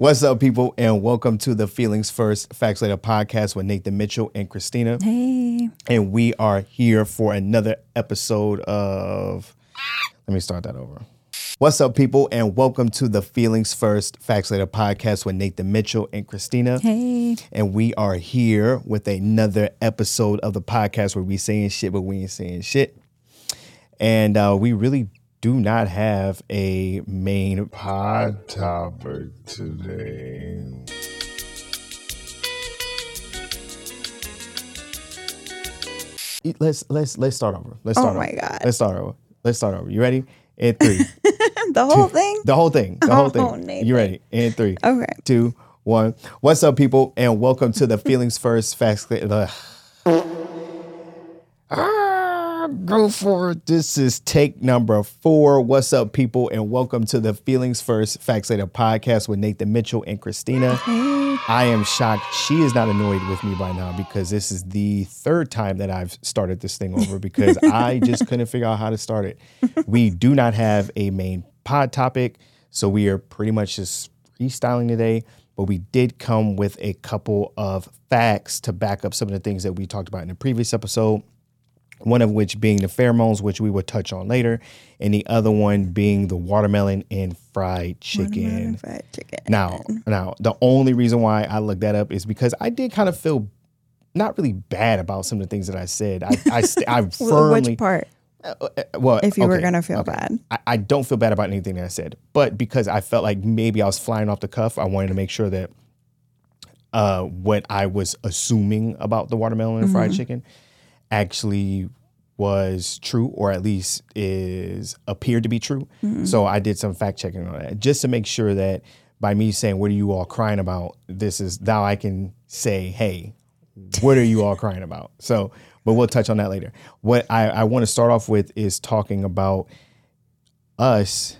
What's up, people, and welcome to the Feelings First Facts Later podcast with Nathan Mitchell and Cristina. Hey. And we are here for another episode of. Let me start that over. What's up, people, and welcome to the Feelings First Facts Later podcast with Nathan Mitchell and Cristina. Hey. And we are here with another episode of the podcast where we saying shit, but we ain't saying shit. And uh, we really do not have a main pod topic today. Let's let's let's start over. Let's start. Oh start my over. God. Let's start over. Let's start over. You ready? In three. The whole thing? the whole thing. The whole Oh, thing. Nathan. You ready? In three Okay. two, one. What's up, people, and welcome to the Feelings First Facts. Go for it. This is take number four. What's up, people, and welcome to the Feelings First Facts Later podcast with Nathan Mitchell and Cristina. I am shocked. She is not annoyed with me by now because this is the third time that I've started this thing over because I just couldn't figure out how to start it. We do not have a main pod topic, so we are pretty much just freestyling today. But we did come with a couple of facts to back up some of the things that we talked about in the previous episode. One of which being the pheromones, which we will touch on later, and the other one being the watermelon and fried chicken. Fried chicken. Now, now the only reason why I looked that up is because I did kind of feel not really bad about some of the things that I said. I I, st- I firmly Which part? Uh, uh, uh, well If you were gonna feel okay. bad. I, I don't feel bad about anything that I said, but because I felt like maybe I was flying off the cuff, I wanted to make sure that uh, what I was assuming about the watermelon and fried mm-hmm. chicken actually was true, or at least is appeared to be true. Mm-hmm. So I did some fact checking on that just to make sure that by me saying, "What are you all crying about?" This is now I can say, "Hey, what are you all crying about?" So, but we'll touch on that later. What I, I want to start off with is talking about us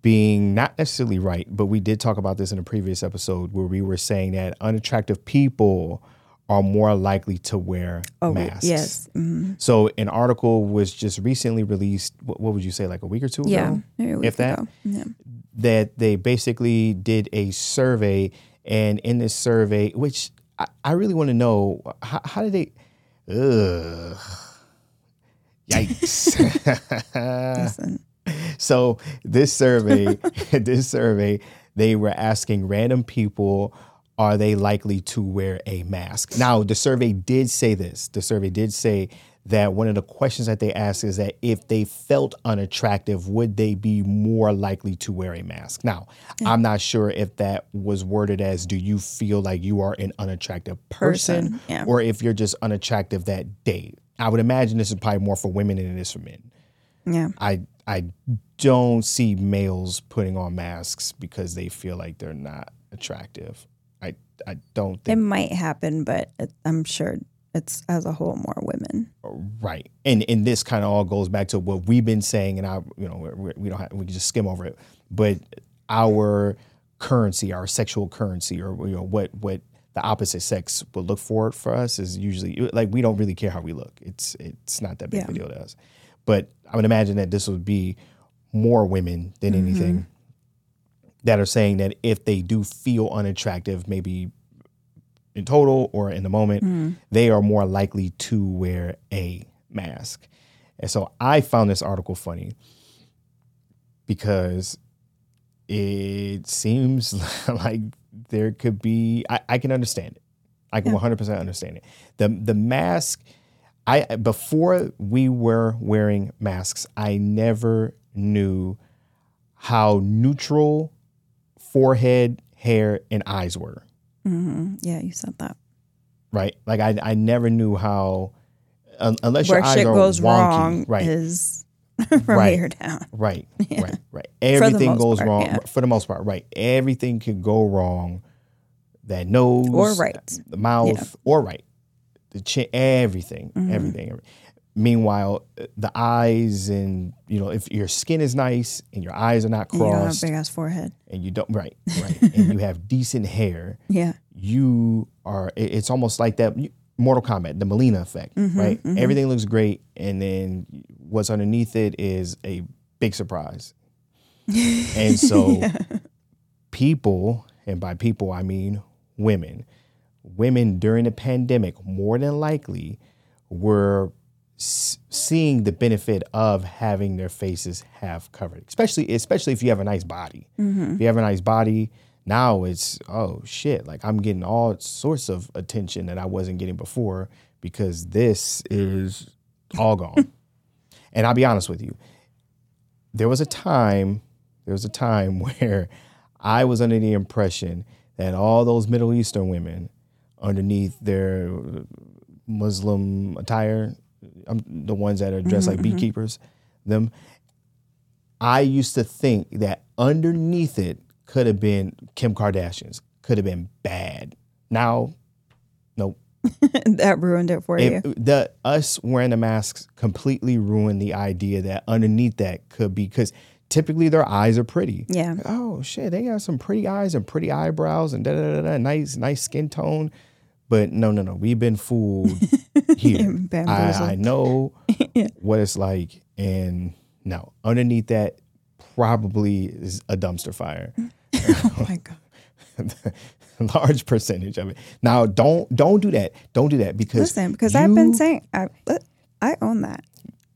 being not necessarily right, but we did talk about this in a previous episode where we were saying that unattractive people are more likely to wear Oh, masks. yes. Mhm. So an article was just recently released. What, what would you say, like a week or two Yeah. ago? a if that. ago. Yeah. that they basically did a survey, and in this survey, which I, I really want to know, how, how did they? Ugh. Yikes. Listen. so this survey, this survey, they were asking random people, are they likely to wear a mask? Now, the survey did say this. The survey did say that one of the questions that they asked is that if they felt unattractive, would they be more likely to wear a mask? Now, I'm not sure if that was worded as do you feel like you are an unattractive person, Person, yeah. or if you're just unattractive that day. I would imagine this is probably more for women than it is for men. Yeah. I I don't see males putting on masks because they feel like they're not attractive. I I don't think It might happen, but it, I'm sure it's as a whole more women. right. And and this kind of all goes back to what we've been saying, and I you know we, we don't have, we can just skim over it, but our currency, our sexual currency, or you know what what the opposite sex would look for for us is usually like we don't really care how we look. It's it's not that big of a deal to us. But I would imagine that this would be more women than mm-hmm. anything that are saying that if they do feel unattractive, maybe in total or in the moment, mm-hmm. they are more likely to wear a mask. And so I found this article funny because it seems like there could be I, I can understand it. I can Yeah. 100% understand it. The the mask I before we were wearing masks, I never knew how neutral forehead, hair, and eyes were. hmm Yeah, you said that. Right? Like I, I never knew how, un- unless Where your eyes shit are goes wonky, wrong right? is from Right. here down. Right, right, right. Everything goes part, wrong yeah. for the most part. Right, everything could go wrong. That nose Or right. the mouth, Yeah. or right, the chin, everything, Mhm. everything. Meanwhile, the eyes and you know, if your skin is nice and your eyes are not And you don't have crossed, big ass forehead. and you don't right, right, and you have decent hair, Yeah. you are. It's almost like that Mortal Kombat, the Mileena effect, Mhm, right? mhm. Everything looks great, and then what's underneath it is a big surprise. And so Yeah. people and by people I mean women. Women during the pandemic more than likely were s- seeing the benefit of having their faces half covered, especially especially if you have a nice body. Mm-hmm. If you have a nice body, now it's oh shit, like I'm getting all sorts of attention that I wasn't getting before because this is all gone. and I'll be honest with you, there was a time, there was a time where I was under the impression that all those Middle Eastern women underneath their Muslim attire, um, the ones that are dressed like beekeepers, them, I used to think that underneath it could have been Kim Kardashian's, could have been bad. Now, nope. that ruined it for you. It, the us wearing the masks completely ruined the idea that underneath that could be because typically their eyes are pretty. Yeah. Oh shit, they got some pretty eyes and pretty eyebrows and da da da da. Nice, nice skin tone. But no, no, no. We've been fooled here. I, I know what it's like, and no, underneath that probably is a dumpster fire. oh my god. Large percentage of it. Now, don't don't do that. Don't do that because Listen, because I've been saying I I own that.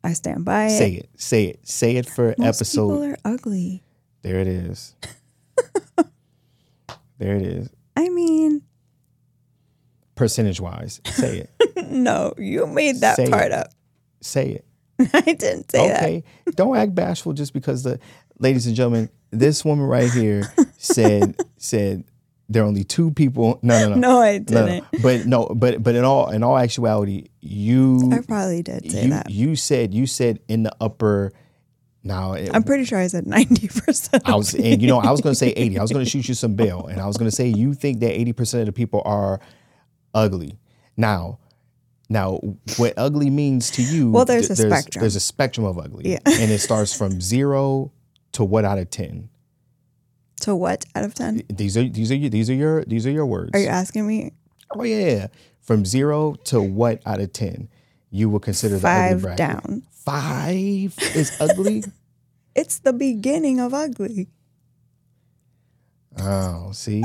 I stand by it. say it, say it, say it for Most episode. people are ugly. There it is. there it is. I mean, Percentage wise, say it. no, you made that Say part it. up. Say it. I didn't say that. Okay. Don't act bashful just because the ladies and gentlemen, this woman right here said said there are only two people. No, no, no. No, I didn't. no. But no, but but in all in all actuality, you I probably did say you, that. you said you said in the upper now it, I'm pretty sure I said 90%. I was and you know I was going to say 80. I was going to shoot you some bail and I was going to say you think that 80% of the people are ugly. Now now what ugly means to you Well, there's th- a spectrum. There's a spectrum of ugly. Yeah. and it starts from 0 to what out of 10. to what out of 10? These are these are your, these are your these are your words. Are you asking me? oh yeah. From 0 to what out of 10 you will consider the ugly Five bracket. down. 5 is ugly? It's the beginning of ugly. oh, see?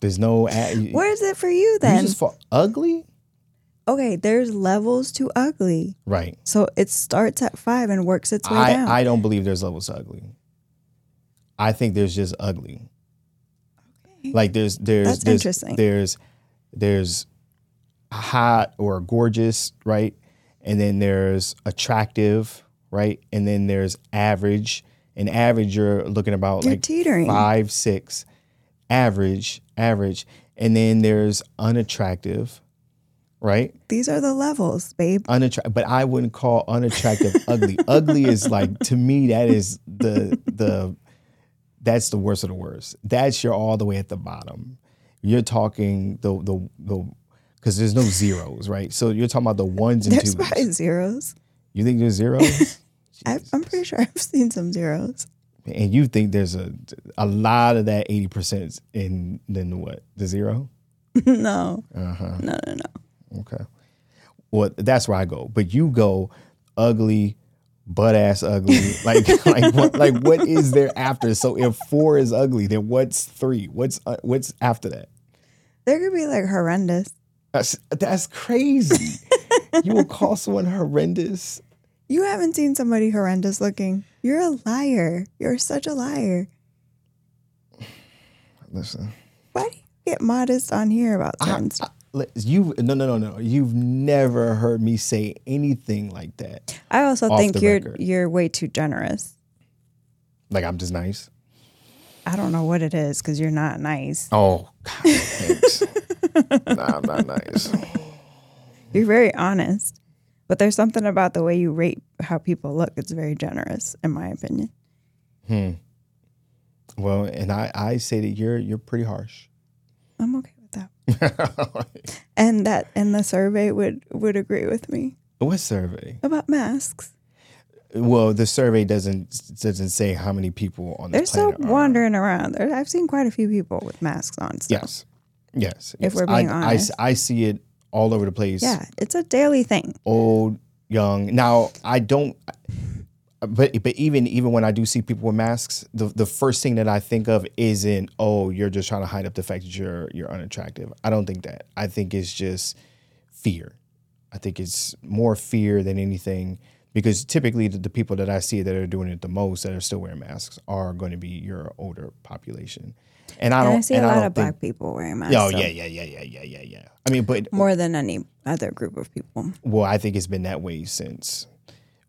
There's no a- What is it for you You then? just fall ugly? okay, there's levels to ugly. Right. So it starts at five and works its way down. I, I don't believe there's levels to ugly. I think there's just ugly. Okay. Like there's there's That's there's, interesting. there's there's hot or gorgeous, right? And then there's attractive, right? And then there's average. And average you're looking about You're like teetering. five, six. Average, average. And then there's unattractive, right? These are the levels, babe. unattractive, but I wouldn't call unattractive ugly. ugly is like to me that is the the that's the worst of the worst. That's your all the way at the bottom. You're talking the the the because there's no zeros, right? So you're talking about the ones and There's twos. probably zeros. You think there's zeros, I'm pretty sure I've seen some zeros. And you think there's a a lot of that eighty percent in then what the zero? no, Uh-huh. no, no, no. Okay. Well, that's where I go. But you go ugly, butt ass ugly. Like like what like what is there after? So if four is ugly, then what's three? What's uh, what's after that? There could be like horrendous. That's that's crazy. you will call someone horrendous. You haven't seen somebody horrendous looking. You're a liar. You're such a liar. Listen. Why do you get modest on here about certain stuff? You no no no no. You've never heard me say anything like that. I also think you're record. you're way too generous. Like I'm just nice. I don't know what it is because you're not nice. Oh, God, thanks. nah, I'm not nice. You're very honest, but there's something about the way you rate how people look. It's very generous, in my opinion. Hmm. Well, and I, I say that you're you're pretty harsh. I'm okay with that. And that and the survey would would agree with me what survey? about masks. Well, the survey doesn't doesn't say how many people on the They're still are. wandering around. I've seen quite a few people with masks on. Still. Yes, yes. If yes. we're being I, I, honest. I see it all over the place. Yeah, it's a daily thing. old, young. Now, I don't. but but even even when I do see people with masks, the the first thing that I think of isn't oh you're just trying to hide up the fact that you're you're unattractive. I don't think that. I think it's just fear. I think it's more fear than anything because typically the, the people that I see that are doing it the most that are still wearing masks are going to be your older population. And I don't I see and a lot of think, black people wearing oh, masks. Oh so yeah, yeah, yeah, yeah, yeah, yeah, yeah. I mean, but More than any other group of people. well, I think it's been that way since,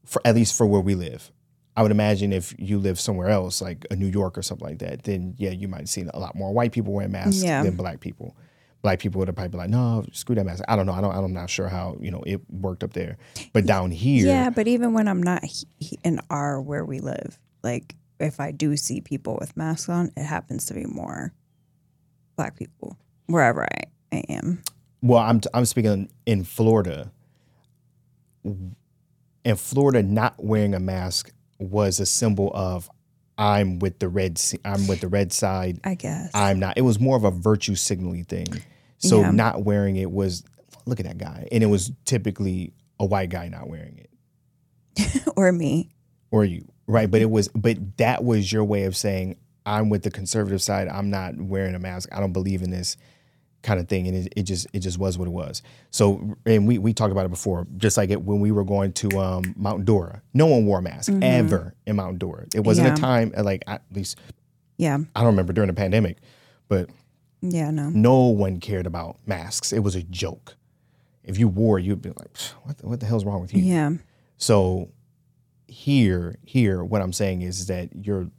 for at least for where we live. I would imagine if you live somewhere else, like a New York or something like that, then yeah, you might see a lot more white people wearing masks Yeah. than black people. Black people would have probably be like, no, screw that mask. I don't know. I don't. I'm not sure how you know it worked up there, but down here, Yeah, but even when I'm not he- in our where we live, like if I do see people with masks on, it happens to be more black people wherever I, I am. Well, I'm I'm speaking in Florida. In Florida, not wearing a mask was a symbol of I'm with the red. I'm with the red side. I guess. I'm not. It was more of a virtue signaling thing. So Yeah. not wearing it was look at that guy, and it was typically a white guy not wearing it, or me. or you, right? But it was, but that was your way of saying I'm with the conservative side. I'm not wearing a mask. I don't believe in this kind of thing, and it, it just it just was what it was. So, and we we talked about it before, just like it when we were going to um, Mount Dora, no one wore a mask ever in Mount Dora. It wasn't Mm-hmm. Yeah. a time uh, like at least Yeah. I don't remember during the pandemic, but Yeah, no. no one cared about masks. It was a joke. If you wore, you'd be like, "What? The, what the hell's wrong with you?" Yeah. So here, here, what I'm saying is that you're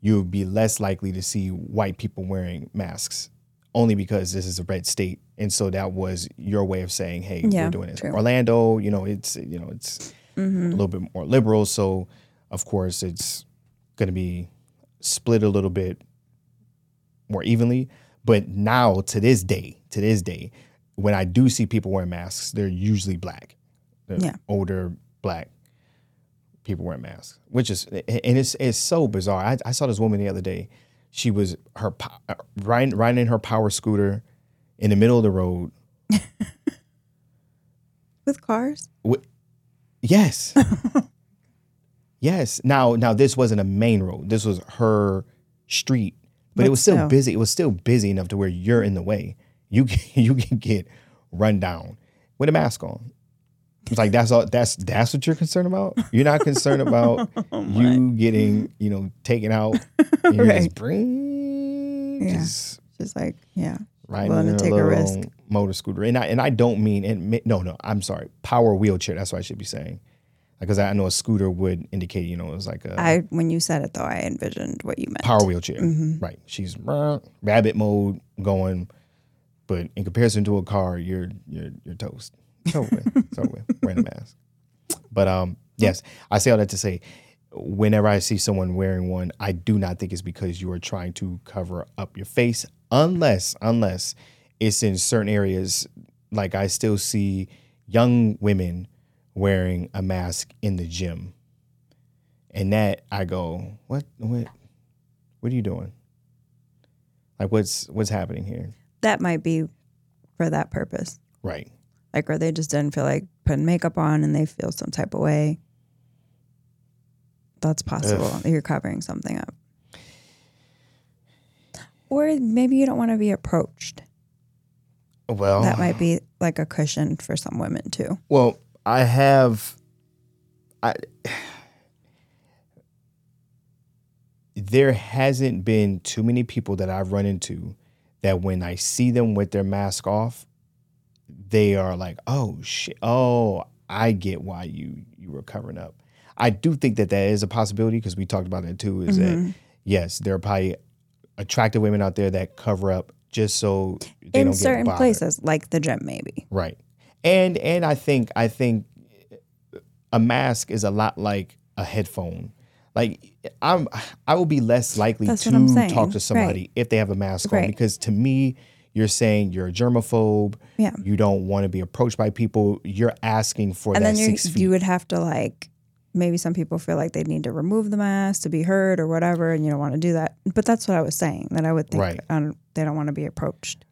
you would be less likely to see white people wearing masks, only because this is a red state, and so that was your way of saying, "Hey, Yeah, we're doing this." true. Mm-hmm. Orlando, you know, it's you know, it's a little bit more liberal, so of course it's going to be split a little bit more evenly. But now, to this day, to this day, when I do see people wearing masks, they're usually black. They're Yeah. older black people wearing masks, which is and it's it's so bizarre. I, I saw this woman the other day. She was her uh, riding riding in her power scooter in the middle of the road. With cars? Yes. yes. Now now this wasn't a main road. This was her street. But, it was still, still. busy. It was still busy enough to where you're in the way. You can, you can get run down with a mask on. It's like that's all that's that's what you're concerned about? You're not concerned about you getting, you know, taken out. And you're just Right. bring Yeah. just Just like, yeah. riding Willing to a take a risk. motor scooter. And I and I don't mean and no no I'm sorry power wheelchair. That's what I should be saying. Because I know a scooter would indicate you know it was like a I when you said it though, I envisioned what you meant. power wheelchair. Mm-hmm. Right. She's rabbit mode going, but in comparison to a car, you're you're you're toast. Over with. It's. Wearing a mask. But um yes, I say all that to say. Whenever I see someone wearing one, I do not think it's because you are trying to cover up your face, unless unless it's in certain areas. Like I still see young women wearing a mask in the gym, and that I go, what what what are you doing? Like what's what's happening here? That might be for that purpose. Right. Like, or they just didn't feel like putting makeup on and they feel some type of way. That's possible. You're covering something up. Or maybe you don't want to be approached. Well, That might be like a cushion for some women too. well, I have I there hasn't been too many people that I've run into that when I see them with their mask off, they are like, "Oh shit. Oh, I get why you you were covering up." I do think that that is a possibility because we talked about that too is that mm-hmm. yes, there are probably attractive women out there that cover up just so they In don't certain get places, like the gym, maybe. Right. And and I think I think a mask is a lot like a headphone. Like I'm I will be less likely That's to what I'm saying. talk to somebody Right. if they have a mask on because to me you're saying you're a germaphobe. Yeah. You don't want to be approached by people. You're asking for And that then you six feet. you would have to like maybe some people feel like they need to remove the mask to be heard or whatever, and you don't want to do that. But that's what I was saying that I would think Right. um, they don't want to be approached.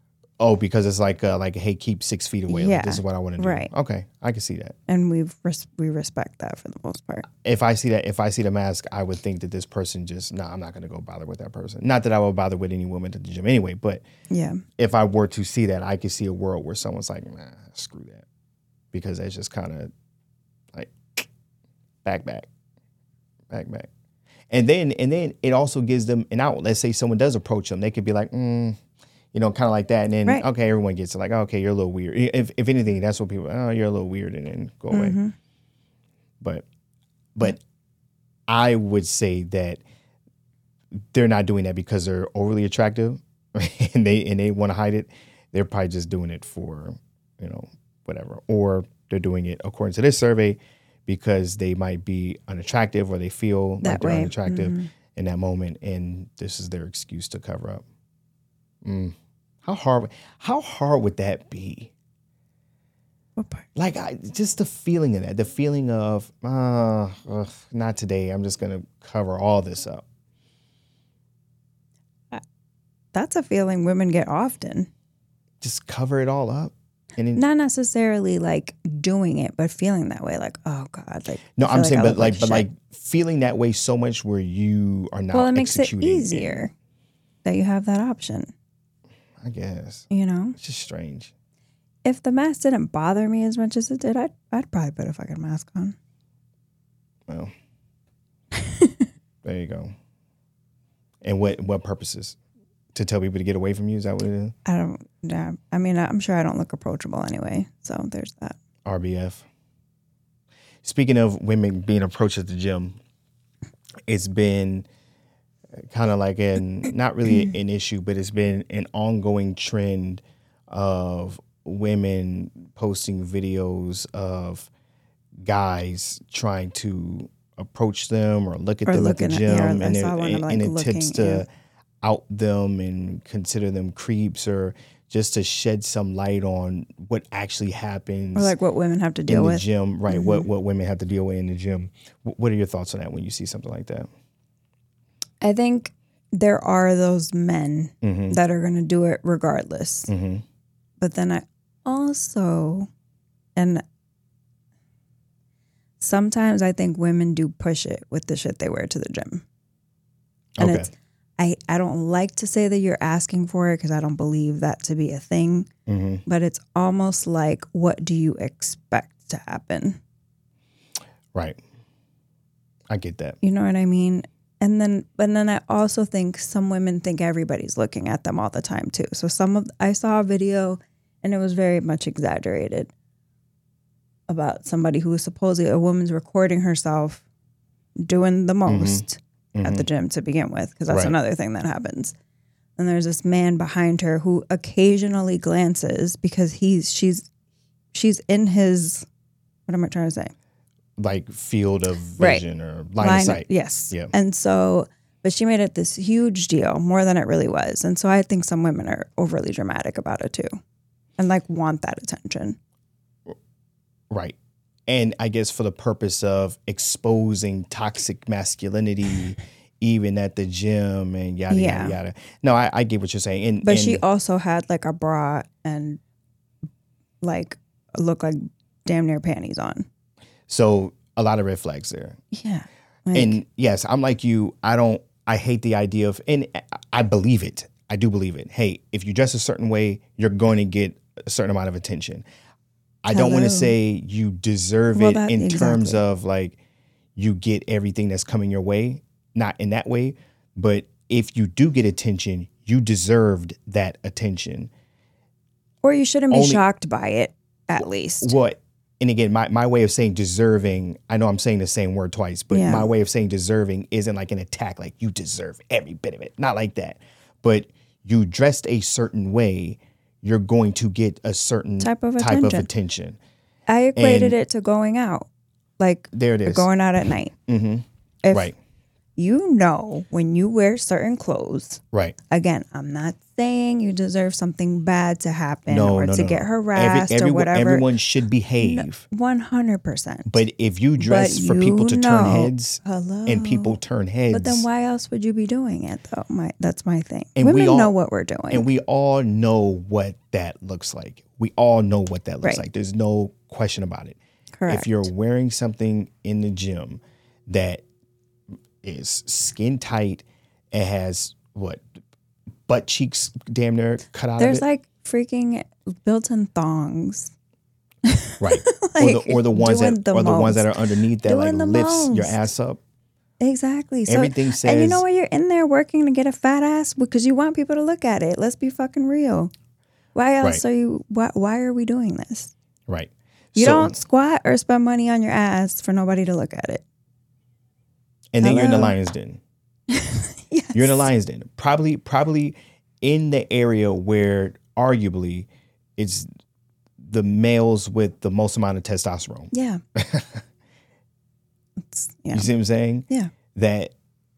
Oh, because it's like uh, like hey, keep six feet away. Like, Yeah, this is what I want to do. right. Okay, I can see that. and we res- we respect that for the most part. If I see that, if I see the mask, I would think that this person just no, I'm not going to go bother with that person. Not that I would bother with any woman at the gym anyway, but Yeah, if I were to see that, I could see a world where someone's like, nah, screw that, because that's just kind of like back, back, back, back, and then and then it also gives them an out. Let's say someone does approach them, they could be like, mm, you know, kind of like that, and then Right. okay, everyone gets it, like, okay, you're a little weird. If if anything, that's what people, oh, you're a little weird, and then go away. Mm-hmm. But but I would say that they're not doing that because they're overly attractive and they and they want to hide it. They're probably just doing it for, you know, whatever. Or they're doing it according to this survey because they might be unattractive or they feel like That they're way. Mm-hmm. unattractive in that moment and this is their excuse to cover up. Mm. How hard how hard would that be? what part? like I just the feeling of that, the feeling of uh, ugh, not today. I'm just gonna cover all this up. That's a feeling women get often. Just cover it all up. And then, Not necessarily like doing it, but feeling that way, like oh god, like no, I'm like saying, I but look like, but shit. like feeling that way so much where you are not. well, it makes it executing easier that you have that option. I guess You know, it's just strange. if the mask didn't bother me as much as it did, I'd I'd probably put a fucking mask on. Well, there you go. And what what purposes? To tell people to get away from you? Is that what it is? I don't. Yeah, I mean, I'm sure I don't look approachable anyway. So there's that. RBF. Speaking of women being approached at the gym, it's been kind of like an not really an issue, but it's been an ongoing trend of women posting videos of guys trying to approach them or look at Or them at the looking at- gym yeah, and, it, and, like, and tips to yeah. out them and consider them creeps or just to shed some light on what actually happens Or like what women have to in deal the with. Mm-hmm. gym, right? What what women have to deal with in the gym. What are your thoughts on that when you see something like that? I think there are those men Mm-hmm. that are going to do it regardless. Mm-hmm. But then I also, and sometimes I think women do push it with the shit they wear to the gym. And Okay. it's, I, I don't like to say that you're asking for it because I don't believe that to be a thing, Mm-hmm. but it's almost like, what do you expect to happen? Right. I get that. You know what I mean? And then, but then I also think some women think everybody's looking at them all the time too. So some of I saw a video, and it was very much exaggerated about somebody who was supposedly a woman's recording herself doing the mm-hmm. most at the mm-hmm. gym to begin with, because that's Right. another thing that happens. And there's this man behind her who occasionally glances because he's she's she's in his what am I trying to say? Like field of Right. vision or line, of sight. Yes. Yeah. And so, but she made it this huge deal, more than it really was. And so I think some women are overly dramatic about it too and like want that attention. Right. And I guess for the purpose of exposing toxic masculinity, even at the gym and yada Yeah. yada yada. No, I, I get what you're saying. And, But and she also had like a bra and like looked like damn near panties on. So a lot of red flags there. Yeah. Like, and yes, I'm like you. I don't. I hate the idea of, and I believe it. I do believe it. Hey, if you dress a certain way, you're going to get a certain amount of attention. I don't want to say you deserve Well, it that- in terms of like you get everything that's coming your way, not in that way, but if you do get attention, you deserved that attention. or you shouldn't be only- shocked by it at least. What? And again, my, my way of saying deserving, I know I'm saying the same word twice, but Yeah. my way of saying deserving isn't like an attack, like you deserve every bit of it. Not like that. But you dressed a certain way, you're going to get a certain Type of type of attention. attention. I equated and- it to going out, like There it is. going out at night. hmm If Right. You know when you wear certain clothes. Right. Again, I'm not saying you deserve something bad to happen No, or no, to no, get harassed Every- or whatever. Everyone should behave. One hundred percent. But if you dress But for people you to turn heads Hello. and people turn heads, But then why else would you be doing it though? My that's my thing. And we Women all- know what we're doing. and we all know what that looks like. We all know what that looks Right. like. There's no question about it. Correct. If you're wearing something in the gym that is skin tight, it has what butt cheeks damn near cut out There's of it, like freaking built-in thongs. right? or the or the ones that the or the ones that are underneath that like Doing the lifts your ass up. Exactly. So, Everything and you know says- what? You're in there working to get a fat ass because you want people to look at it. Let's be fucking real. Why else Right. are you? Why, why are we doing this? Right. You So- don't squat or spend money on your ass for nobody to look at it. And then you're in the lion's den. Yes. You're in the lion's den. Probably, probably in the area where arguably it's the males with the most amount of testosterone. Yeah. It's, yeah. You see what I'm saying? Yeah. That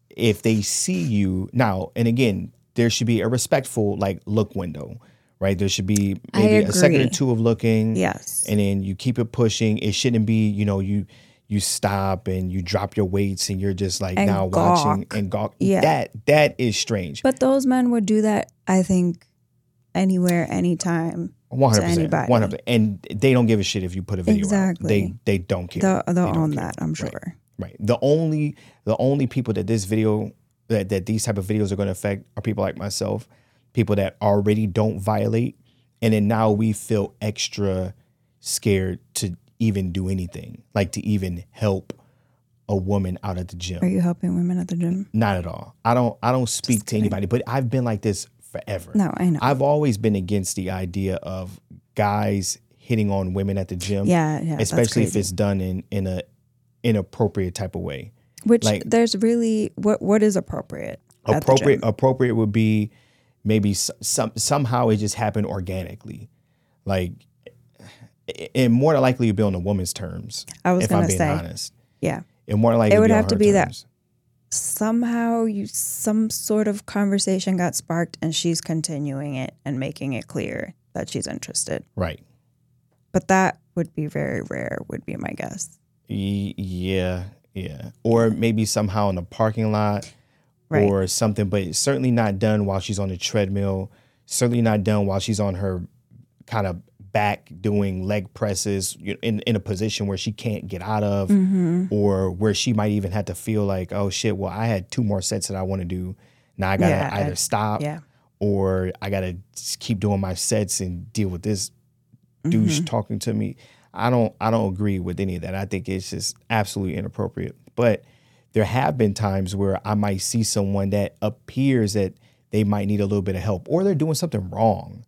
if they see you now, and again, there should be a respectful like look window, right? There should be maybe a second or two of looking. Yes. and then you keep it pushing. It shouldn't be, you know, you you stop and you drop your weights and you're just like And now watching and gawk. Yeah. That that is strange. But those men would do that, I think, anywhere, anytime. One hundred percent, anybody. one hundred, and they don't give a shit if you put a video Exactly. out. They they don't care. They'll, they'll They own care. that, I'm Right. sure. Right. The only the only people that this video that that these type of videos are going to affect are people like myself, people that already don't violate, and then now we feel extra scared to even do anything, like to even help a woman out at the gym. Are you helping women at the gym? Not at all. I don't I don't speak to anybody, but I've been like this forever. No, I know. I've always been against the idea of guys hitting on women at the gym. yeah, yeah. especially if it's done in in a inappropriate type of way. Which like- there's really what what is appropriate? Appropriate appropriate would be maybe some somehow it just happened organically. Like and more than likely it'd be on the woman's terms. I was if I'm gonna being say, honest. yeah. And more than likely It would have to be that- Somehow you some sort of conversation got sparked and she's continuing it and making it clear that she's interested. Right. But that would be very rare, would be my guess. Y- yeah, yeah. Or maybe somehow in the parking lot Right. or something, but it's certainly not done while she's on the treadmill. Certainly not done while she's on her kind of back doing leg presses in, in a position where she can't get out of Mm-hmm. or where she might even have to feel like, oh shit, well, I had two more sets that I want to do. Now I got to Yeah, I- either stop Yeah. or I got to keep doing my sets and deal with this douche Mm-hmm. talking to me. I don't I don't agree with any of that. I think it's just absolutely inappropriate. But there have been times where I might see someone that appears that they might need a little bit of help or they're doing something wrong.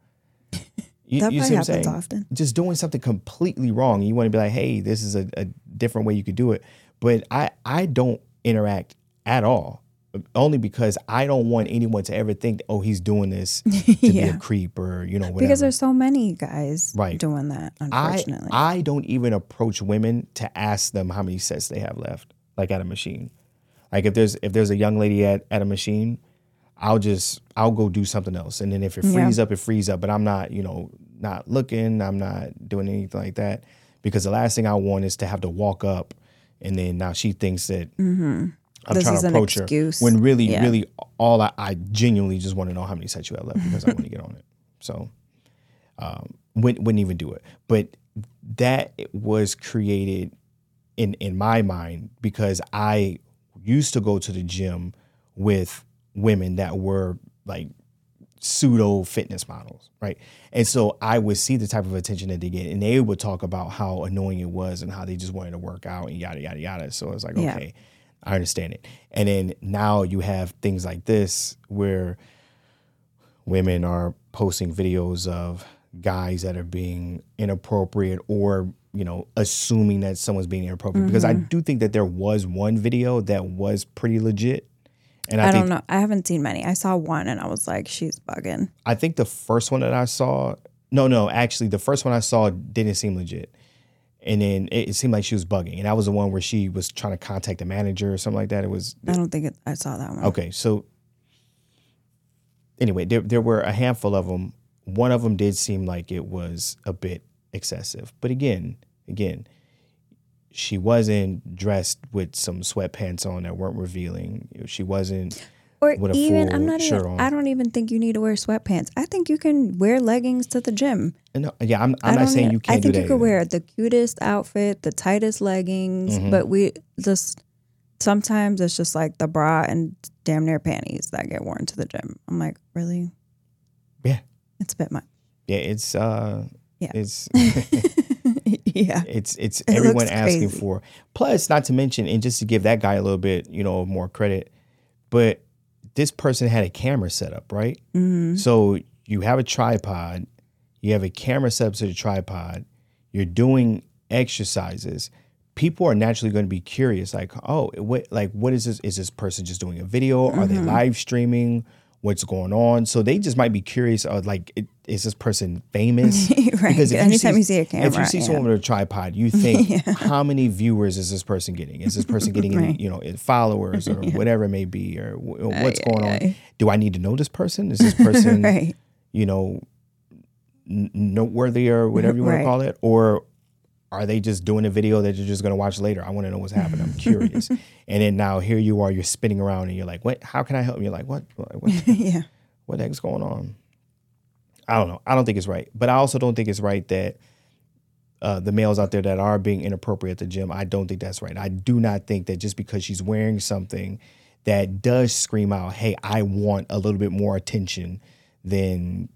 You, That you probably see what I'm happens saying? often. Just doing something completely wrong. You want to be like, hey, this is a, a different way you could do it. But I I don't interact at all. Uh, only because I don't want anyone to ever think, oh, he's doing this to be a creep or you know whatever. Because there's so many guys Right. doing that, I unfortunately. I don't even approach women to ask them how many sets they have left, like at a machine. Like if there's if there's a young lady at, at a machine, I'll just I'll go do something else. And then if it Yeah. frees up, it frees up. But I'm not, you know, not looking, I'm not doing anything like that. Because the last thing I want is to have to walk up and then now she thinks that I'm Mm-hmm. This trying to approach excuse. her. When really, Yeah. really all I, I genuinely just want to know how many sets you have left because I want to get on it. So um, wouldn't, wouldn't even do it. But that was created in in my mind because I used to go to the gym with women that were like pseudo fitness models, right? And so I would see the type of attention that they get, and they would talk about how annoying it was and how they just wanted to work out and yada yada yada. So it's like, Yeah. okay, I understand it. And then now you have things like this where women are posting videos of guys that are being inappropriate or you know assuming that someone's being inappropriate because i Mm-hmm. do think that there was one video that was pretty legit and i, I don't know. I haven't seen many. I saw one and I was like, she's bugging. i think the first one that i saw no no actually the first one i saw didn't seem legit and then it, it seemed like she was bugging, and that was the one where she was trying to contact the manager or something like that. It was I don't think it, I saw that one. Okay, so anyway, there there were a handful of them. One of them did seem like it was a bit excessive, but again, again, she wasn't dressed with some sweatpants on that weren't revealing. She wasn't. Or even I'm not even on. I don't even think you need to wear sweatpants. I think you can wear leggings to the gym. No, yeah, I'm, I'm not saying you can't I think you could either. wear the cutest outfit, the tightest leggings, Mhm. but we just sometimes it's just like the bra and damn near panties that get worn to the gym. I'm like, really? Yeah. It's a bit much. Yeah, it's uh, Yeah. it's yeah. it's it's It everyone asking crazy. for. Plus, not to mention, and just to give that guy a little bit, you know, more credit, but this person had a camera set up, right? hmm So you have a tripod, you have a camera set up to the tripod, you're doing exercises. People are naturally going to be curious, like, oh, what, like, what is this? Is this person just doing a video? Are they Mhm. live streaming? What's going on? So they just might be curious, of like, it- is this person famous? right. Because if you Anytime see- you see a camera, if you see yeah. someone with a tripod, you think, Yeah. how many viewers is this person getting? Is this person getting, any, you know, followers or Yeah. whatever it may be, or wh- what's going on? Do I need to know this person? Is this person, right. you know, n- noteworthy or whatever you want Right. to call it, or are they just doing a video that you're just going to watch later? I want to know what's happening. I'm curious. and then now here you are, you're spinning around, and you're like, "What? How can I help?" And you're like, "What? What? What, yeah. what the heck's going on?" I don't know. I don't think it's right, but I also don't think it's right that uh, the males out there that are being inappropriate at the gym. I don't think that's right. I do not think that just because she's wearing something that does scream out, "Hey, I want a little bit more attention," than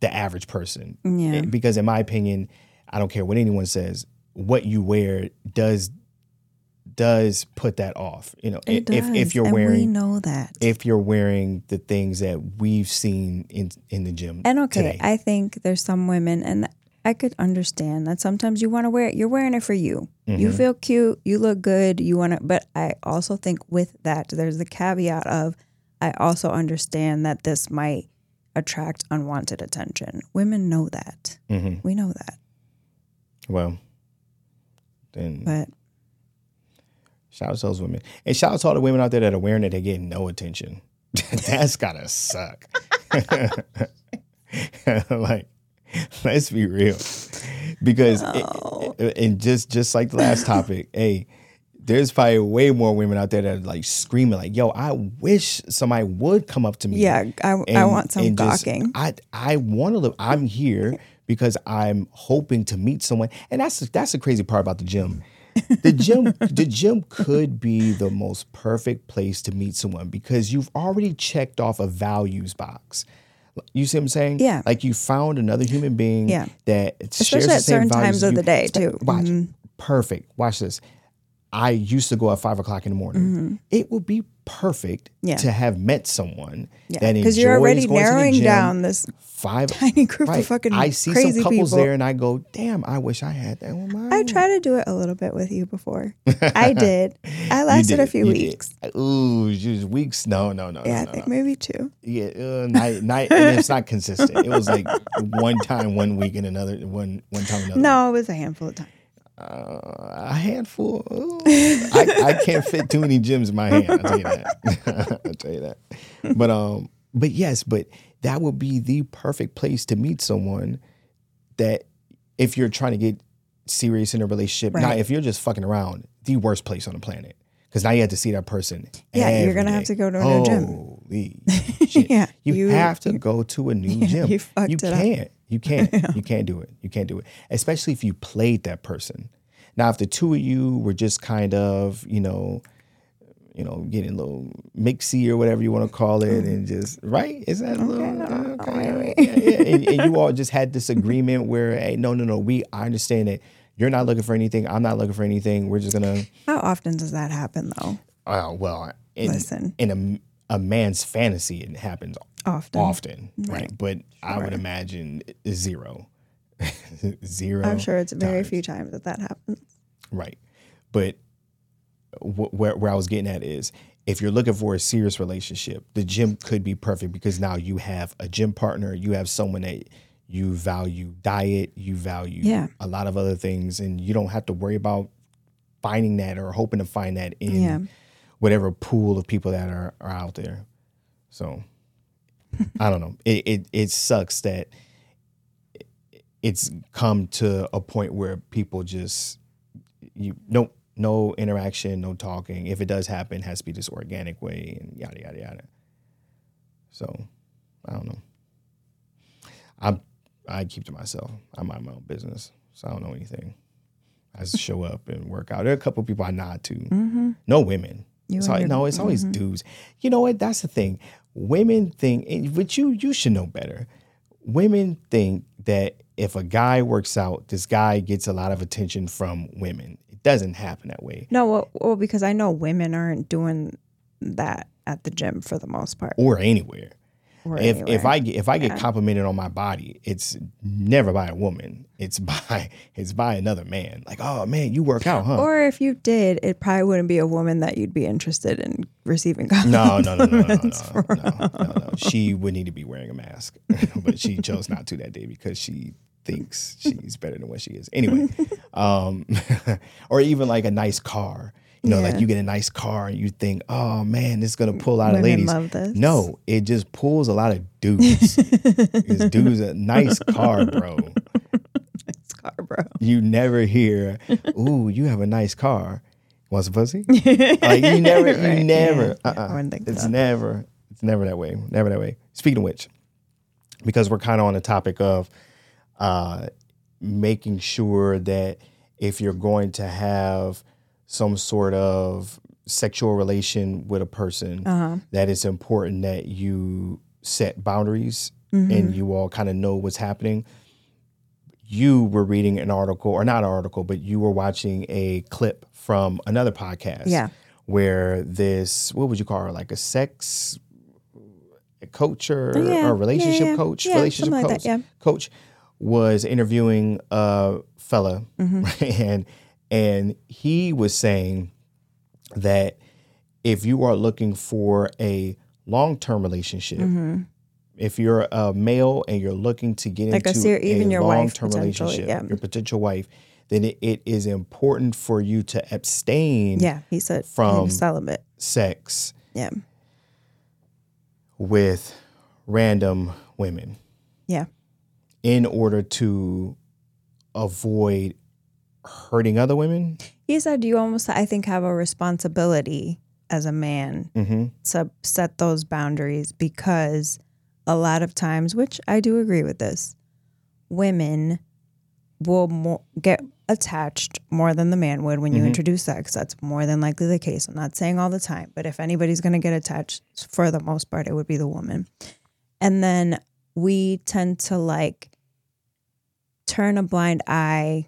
the average person. Yeah. Because in my opinion, I don't care what anyone says, what you wear does does put that off. You know, It if if you're and we wearing know that. if you're wearing the things that we've seen in in the gym And okay, today. I think there's some women, and I could understand that sometimes you want to wear it. You're wearing it for you. You Mhm. feel cute. You look good. You want to, but I also think with that, there's the caveat of I also understand that this might attract unwanted attention. Women know that. Mhm. We know that. Well, then But shout out to those women, and shout out to all the women out there that are wearing it that get no attention. That's gotta suck. like, let's be real, because it- No. it- and just just like the last topic, hey, there's probably way more women out there that are like screaming, like, "Yo, I wish somebody would come up to me." yeah, I, I want some and just- gawking. I I want to live. I'm here because I'm hoping to meet someone, and that's that's the crazy part about the gym. The gym, the gym could be the most perfect place to meet someone because you've already checked off a values box. You see what I'm saying? Yeah. Like you found another human being Yeah. that shares Especially at certain times of you. the day, too. Watch, Mhm. perfect. Watch this. I used to go at five o'clock in the morning. It would be perfect Mm-hmm. Yeah. to have met someone Yeah, that because you're already enjoys going to the narrowing gym, down this five tiny group right. of fucking I see crazy some couples people. there, and I go, "Damn, I wish I had that one." Mine. I try to do it a little bit with you before. I did. I lasted a few you did. weeks. Ooh, just weeks? No, no, no, Yeah, no, I think no. maybe two. Yeah, uh, night, night, and it's not consistent. It was like one time, one week, and another one, one time, another. No, it was a handful of times. Uh, a handful. I, I can't fit too many gyms in my hand. I'll tell you that. I'll tell you that. But um, but yes, but that would be the perfect place to meet someone that if you're trying to get serious in a relationship. Now, Right. if you're just fucking around, the worst place on the planet. Because now you have to see that person. Yeah, you're gonna have to go to a new gym. Holy shit. Yeah, You, you- have to go to a new gym. you fucked it up. You can't. You can't do it. You can't do it. Especially if you played that person. Now, if the two of you were just kind of, you know, you know, getting a little mixy or whatever you want to call it, mm. and just right, is that a little no, okay? wait, Yeah, yeah. And, and you all just had this agreement where, hey, no, no, no, we I understand that you're not looking for anything, I'm not looking for anything. We're just gonna, How often does that happen though? oh well, in, Listen. in a a man's fantasy, it happens Often. often, right? Right. But I would imagine zero, zero. I'm sure it's very times. few times that that happens. Right. But wh- where, where I was getting at is if you're looking for a serious relationship, the gym could be perfect because now you have a gym partner, you have someone that you value diet, you value Yeah. a lot of other things, and you don't have to worry about finding that or hoping to find that in Yeah. whatever pool of people that are, are out there. So I don't know. It, it it sucks that it's come to a point where people just you no no interaction, no talking. If it does happen, it has to be this organic way and yada yada yada. So I don't know. I I keep to myself. I mind my own business, so I don't know anything. I just show up and work out. There are a couple people I nod to. Mm-hmm. No women. You It's no, it's always mhm. dudes. You know what? That's the thing. Women think, and- but you you should know better. Women think that if a guy works out, this guy gets a lot of attention from women. It doesn't happen that way. No, well, well, because I know women aren't doing that at the gym for the most part. Or anywhere. Or if if anywhere. I get if I get Yeah. complimented on my body, it's never by a woman. It's by it's by another man. Like, oh man, you work out, huh? or if you did, it probably wouldn't be a woman that you'd be interested in receiving No, no, no, no, no, no, compliments no, no, no, no. She would need to be wearing a mask, but she chose not to that day because she thinks she's better than what she is. Anyway, um, or even like a nice car. You know, like you get a nice car and you think, oh man, this is gonna pull out of Women ladies. love this. No, it just pulls a lot of dudes. this dude's a nice car, bro. Car, bro. You never hear, ooh, you have a nice car. Wants a pussy? Like you never, you Right, never. yeah. uh-uh. I wouldn't think it's so. never, it's never that way. Never that way. Speaking of which, because we're kind of on the topic of uh, making sure that if you're going to have some sort of sexual relation with a person, Uh-huh. that it's important that you set boundaries Mm-hmm. and you all kind of know what's happening. You were reading an article, or not an article, but you were watching a clip from another podcast. Yeah. Where this, what would you call her? Like a sex coach or, Yeah, or relationship yeah, yeah. coach? Relationship something like coach. that, yeah. Coach was interviewing a fella, Mm-hmm. and and he was saying that if you are looking for a long term relationship, if you're a male and you're looking to get Mm-hmm. Like a ser- even your long term potentially, relationship, yeah. your potential wife, then it, it is important for you to abstain Yeah, he said From- celibate. sex Yeah, with random women yeah, in order to avoid hurting other women. he said you almost I think have a responsibility as a man hmm to set those boundaries because a lot of times, which I do agree with this, women will more, get attached more than the man would when you Mhm. introduce sex. That's more than likely the case. I'm not saying all the time, but if anybody's going to get attached, for the most part, it would be the woman. And then we tend to like turn a blind eye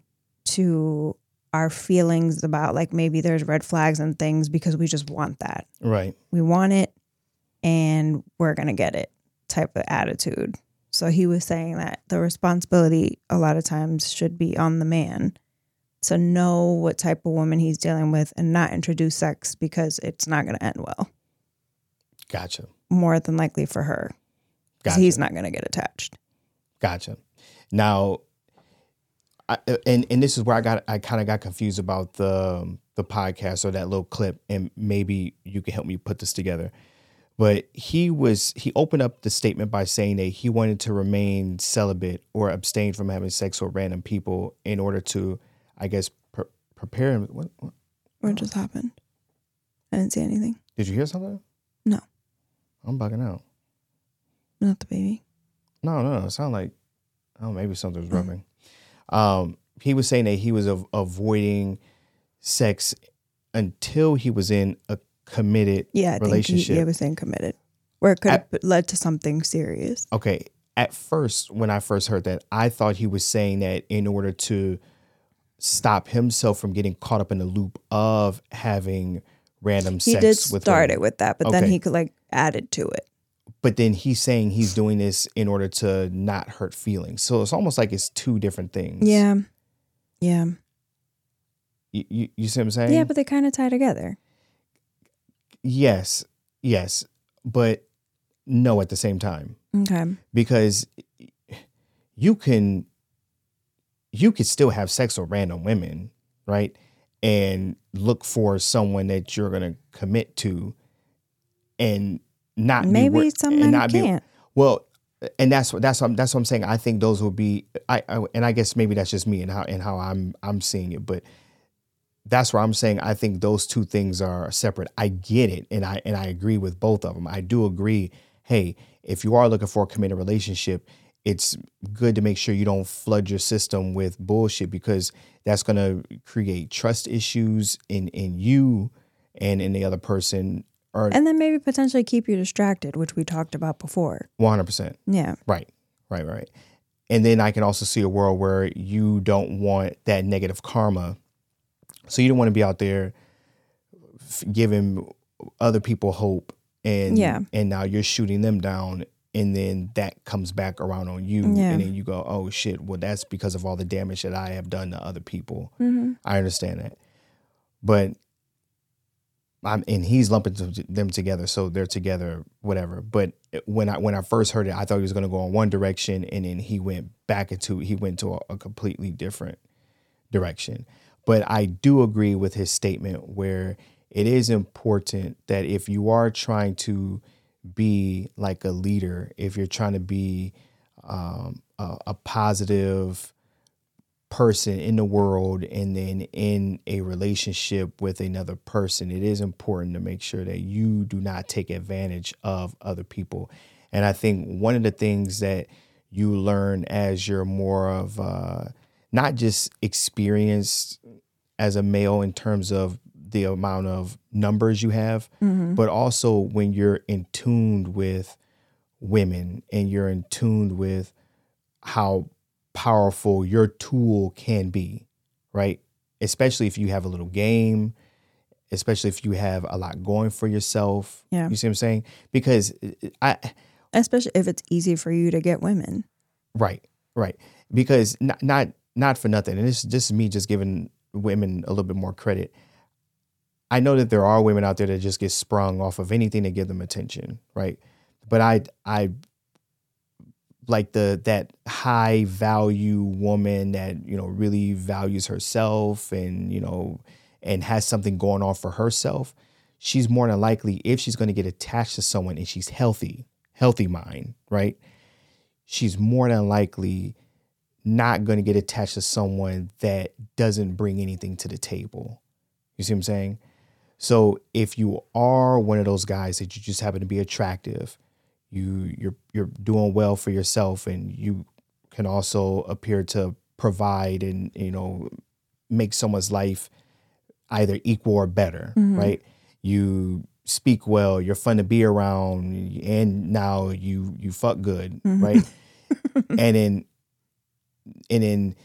to our feelings about like maybe there's red flags and things because we just want that Right. we want it and we're going to get it type of attitude. So he was saying that the responsibility a lot of times should be on the man to know what type of woman he's dealing with and not introduce sex because it's not going to end well. Gotcha. More than likely for her. Gotcha. he's not going to get attached. Gotcha. Now, I, and and this is where I got I kind of got confused about the the podcast or that little clip, and maybe you can help me put this together. But he was he opened up the statement by saying that he wanted to remain celibate or abstain from having sex with random people in order to, I guess, pre- prepare him. What, what, What just happened? I didn't see anything. did you hear something? No. I'm bugging out. Not the baby. No, no, no. It sounded like oh, maybe something was mm. rubbing. Um, he was saying that he was av- avoiding sex until he was in a committed relationship. Yeah, I think he, relationship. he was saying committed. Where it could have led to something serious. Okay. At first, when I first heard that, I thought he was saying that in order to stop himself from getting caught up in the loop of having random He sex did with start it with that, but then he could like added to it. But then he's saying he's doing this in order to not hurt feelings. So it's almost like it's two different things. Yeah. Yeah. You, you, you see what I'm saying? Yeah, but they kind of tie together. yes, yes, but no at the same time Okay. because you can you could still have sex with random women, right? And look for someone that you're gonna commit to, and not be Maybe wor- some and men not be- can't. well, and that's what that's what that's what I'm saying. I think those will be I, I and I guess maybe that's just me and how and how I'm I'm seeing it, but that's where I'm saying I think those two things are separate. I get it, and I and I agree with both of them. I do agree. Hey, if you are looking for a committed relationship, it's good to make sure you don't flood your system with bullshit because that's going to create trust issues in in you and in the other person. Or And then maybe potentially keep you distracted, which we talked about before. 100 percent. Yeah. Right, right, right. And then I can also see a world where you don't want that negative karma. So you don't want to be out there f- giving other people hope and Yeah. and now you're shooting them down and then that comes back around on you Yeah. and then you go, "Oh shit, well that's because of all the damage that I have done to other people." hmm I understand that. But I'm and he's lumping them together, so they're together, whatever. But when I when I first heard it, I thought he was going to go in one direction, and then he went back into he went to a, a completely different direction. But I do agree with his statement where it is important that if you are trying to be like a leader, if you're trying to be um, a, a positive person in the world and then in a relationship with another person, it is important to make sure that you do not take advantage of other people. And I think one of the things that you learn as you're more of uh, not just experienced as a male in terms of the amount of numbers you have, hmm but also when you're in tuned with women and you're in tuned with how powerful your tool can be, right? Especially if you have a little game, especially if you have a lot going for yourself. Yeah. You see what I'm saying? Because uh, I Especially if it's easy for you to get women. Right, right. Because not not not for nothing, and this this is me just giving women a little bit more credit. I know that there are women out there that just get sprung off of anything to give them attention, right? But I I like the that high value woman that you know really values herself and you know and has something going on for herself. She's more than likely if she's going to get attached to someone and she's healthy, healthy mind, right? she's more than likely not going to get attached to someone that doesn't bring anything to the table. You see what I'm saying? So if you are one of those guys that you just happen to be attractive, you you're you're doing well for yourself and you can also appear to provide and you know make someone's life either equal or better, Mhm. right? You speak well, you're fun to be around and now you you fuck good, Mhm. right? and then and then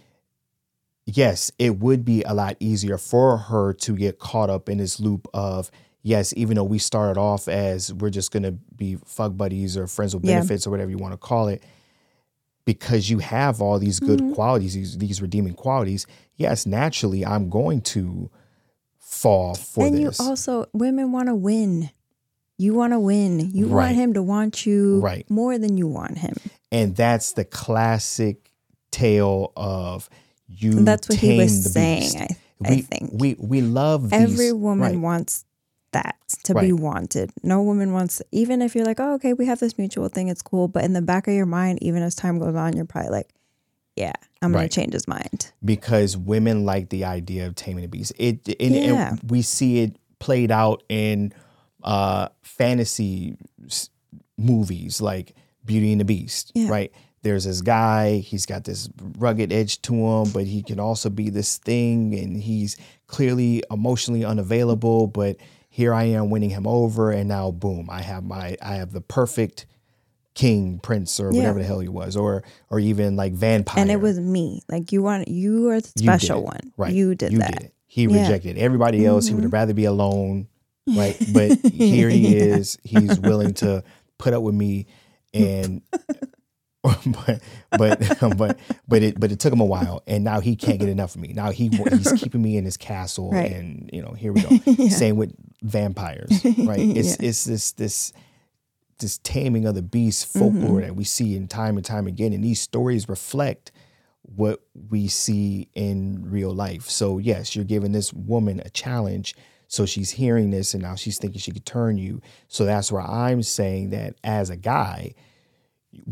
yes it would be a lot easier for her to get caught up in this loop of yes even though we started off as we're just going to be fuck buddies or friends with Yeah. benefits or whatever you want to call it because you have all these good Mhm. qualities these, these redeeming qualities yes naturally i'm going to fall for and this you also women want to win. You want to win. You Right. want him to want you Right. more than you want him. and that's the classic tale of you And that's what he was saying. beast. I, we, I think we we love these, every woman right. wants that to be wanted. No woman wants, even if you're like, oh, okay, we have this mutual thing, it's cool. But in the back of your mind, even as time goes on, you're probably like, yeah, I'm Right. gonna change his mind. because women like the idea of taming the beast. It and, and Yeah. we see it played out in uh, fantasy s- movies like Beauty and the Beast, Yeah. right? There's this guy, he's got this rugged edge to him, but he can also be this thing, and he's clearly emotionally unavailable. But here I am winning him over, and now boom, I have my I have the perfect king, prince, or Yeah. whatever the hell he was, or or even like vampire. And it was me. Like you want, you are the special one. Right. You did you that. Did it. He Yeah. rejected everybody else. He Mhm. would rather be alone, right? But here he Yeah. is. He's willing to put up with me, and but but but but it but it took him a while, and now he can't get enough of me. Now he he's keeping me in his castle, Right. and you know here we go. Yeah. Same with vampires, right? It's Yeah. it's this this this taming of the beast mm-hmm. folklore that we see in time and time again, and these stories reflect what we see in real life. So yes, you're giving this woman a challenge. So she's hearing this and now she's thinking she could turn you. So that's where I'm saying that as a guy,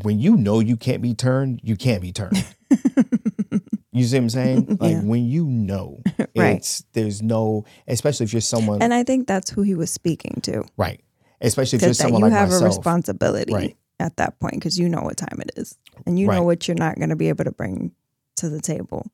when you know you can't be turned, you can't be turned. you see what I'm saying? Like Yeah. when you know Right. it's there's no especially if you're someone And I think that's who he was speaking to. right. Especially if you're that someone you like have myself. a responsibility Right. at that point because you know what time it is. And you Right. know what you're not going to be able to bring to the table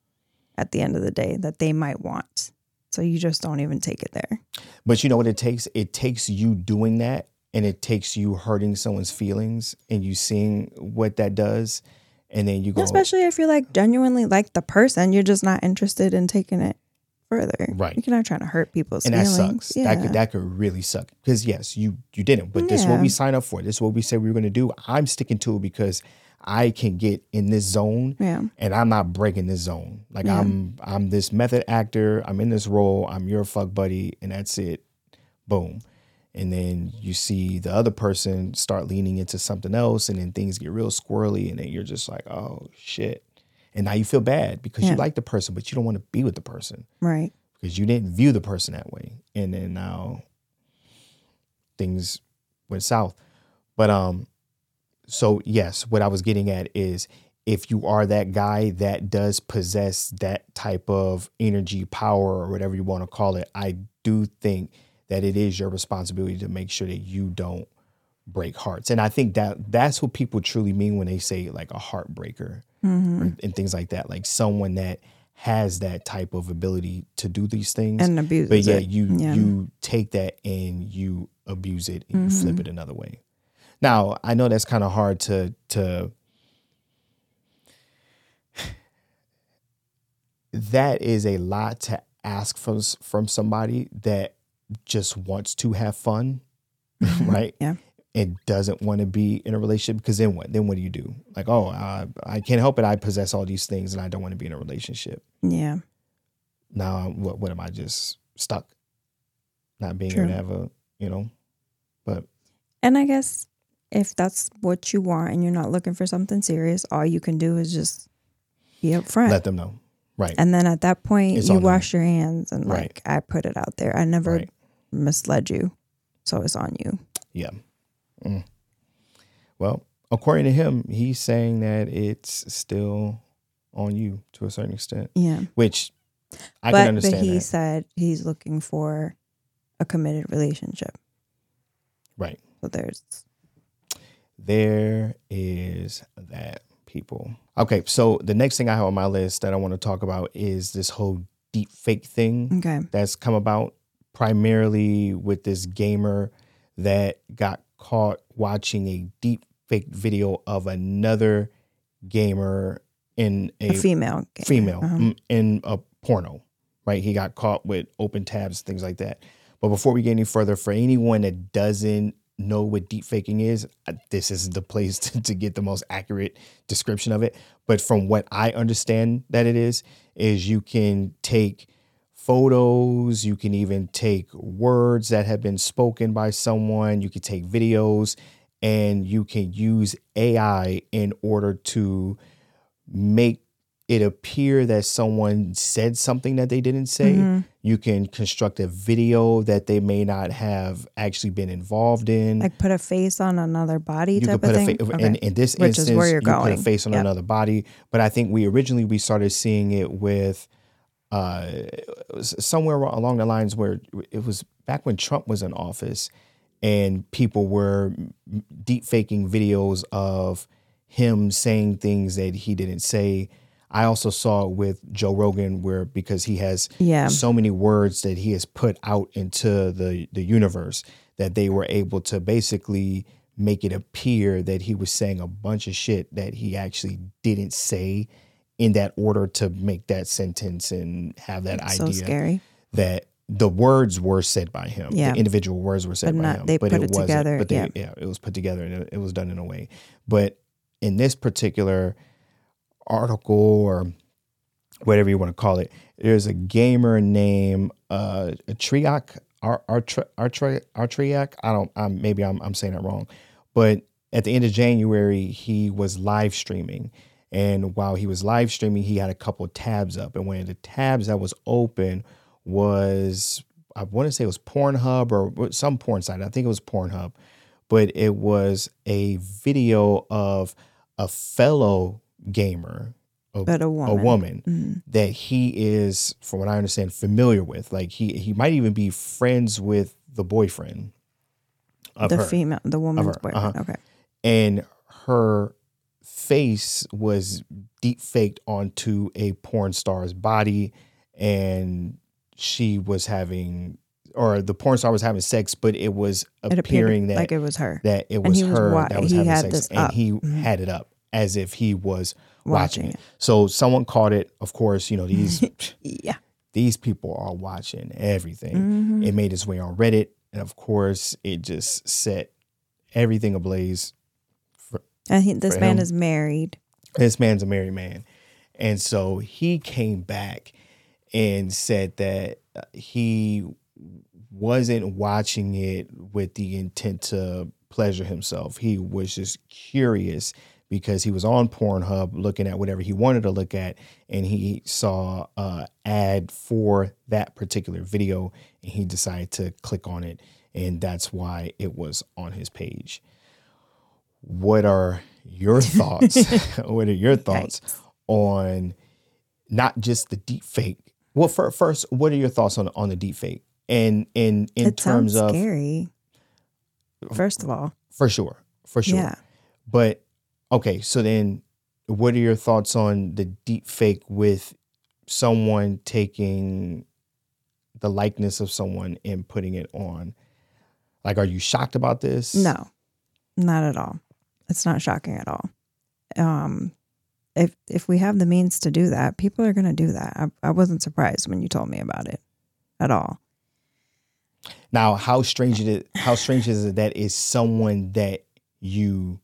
at the end of the day that they might want. So you just don't even take it there. But you know what it takes? It takes you doing that and it takes you hurting someone's feelings and you seeing what that does. And then you go, Especially if you're like genuinely like the person, you're just not interested in taking it further. Right. You're not trying to hurt people's and that feelings. sucks. Yeah. That could that could really suck. Because yes, you you didn't, but this is what we signed up for. This is what we said we were gonna do. I'm sticking to it because I can get in this zone yeah. and I'm not breaking this zone. Like Yeah. I'm I'm this method actor, I'm in this role, I'm your fuck buddy, and that's it. Boom. And then you see the other person start leaning into something else, and then things get real squirrely, and then you're just like, oh shit. And now you feel bad because Yeah. you like the person, but you don't want to be with the person Right. because you didn't view the person that way. And then now things went south. But um so yes, what I was getting at is if you are that guy that does possess that type of energy, power, or whatever you want to call it, I do think that it is your responsibility to make sure that you don't break hearts. And I think that that's what people truly mean when they say like a heartbreaker Mm-hmm. or, and things like that. Like someone that has that type of ability to do these things. And abuses but yeah, it. you Yeah. you take that and you abuse it and you Mm-hmm. flip it another way. Now, I know that's kind of hard to to that is a lot to ask from from somebody that just wants to have fun, mm-hmm. right? Yeah. And doesn't want to be in a relationship because then what? Then what do you do? Like, oh, I, I can't help it. I possess all these things and I don't want to be in a relationship. Yeah. Now, I'm- what? What am I just stuck? Not being True. able to have a, you know, but And I guess if that's what you want and you're not looking for something serious, all you can do is just be upfront. let them know, right? and then at that point, It's you on them. wash your hands and Right. like, I put it out there. I never Right. Misled you. So it's on you. Yeah. Mm. Well, according to him, he's saying that it's still on you to a certain extent, Yeah. which I but can understand. but he that. said he's looking for a committed relationship. Right. So there's There is that, people. Okay, so the next thing I have on my list that I want to talk about is this whole deep fake thing okay. that's come about primarily with this gamer that got caught watching a deep fake video of another gamer in A, female. gamer. female Uh-huh. mm, in a porno, right? He got caught with open tabs, things like that. But before we get any further, for anyone that doesn't know what deep faking is, uh, this is the place to, to get the most accurate description of it. But from what I understand that it is, is you can take photos, you can even take words that have been spoken by someone, you can take videos, and you can use AI in order to make it appear that someone said something that they didn't say. Mhm. You can construct a video that they may not have actually been involved in. Like put a face on another body you type put of a thing. fa- Okay. in, in this Which is where you're you put a face on Yep. another body. But I think we originally we started seeing it with uh, somewhere along the lines where it was back when Trump was in office, and people were deep faking videos of him saying things that he didn't say. I also saw it with Joe Rogan, where because he has Yeah. so many words that he has put out into the the universe that they were able to basically make it appear that he was saying a bunch of shit that he actually didn't say in that order to make that sentence and have that It's so idea scary. that the words were said by him. Yeah. The individual words were said But by not- him. they but put it it together, But they, yeah. yeah, it was put together and it, it was done in a way. But in this particular article or whatever you want to call it, there's a gamer named uh Triac Ar- Artra- Artra- Artriac. I don't. I'm, maybe I'm, I'm saying it wrong, But at the end of January, he was live streaming. And while he was live streaming, he had a couple tabs up. And one of the tabs that was open was, I want to say it was Pornhub or some porn site. I think it was Pornhub. But it was a video of a fellow gamer, a, But a woman. a woman Mm. that he is, from what I understand, familiar with. Like he he might even be friends with the boyfriend of The her female, the woman's boyfriend. uh-huh. Okay. and her face was deep faked onto a porn star's body and she was having or the porn star was having sex but it was It appearing that like it was her that it was was her wa- that was having sex and up. he Mhm. had it up as if he was watching watching it. it so someone caught it of course you know these Yeah. these people are watching everything Mhm. it made its way on reddit and of course it just set everything ablaze And he, this man him. is married. this man's a married man. And so he came back and said that uh, he wasn't watching it with the intent to pleasure himself. He was just curious because he was on Pornhub looking at whatever he wanted to look at and he saw a ad for that particular video and he decided to click on it and that's why it was on his page. What are your thoughts? what are your thoughts on not just the deep fake? Well, fir- first, what are your thoughts on on the deep fake? And in in it terms of scary. First of all, for sure, for sure. yeah. But okay, so then what are your thoughts on the deep fake with someone taking the likeness of someone and putting it on? Like, are you shocked about this? No, not at all. It's not shocking at all. Um, if if we have the means to do that, people are going to do that. I, I wasn't surprised when you told me about it at all. Now, how strange it is, how strange is it that is someone that you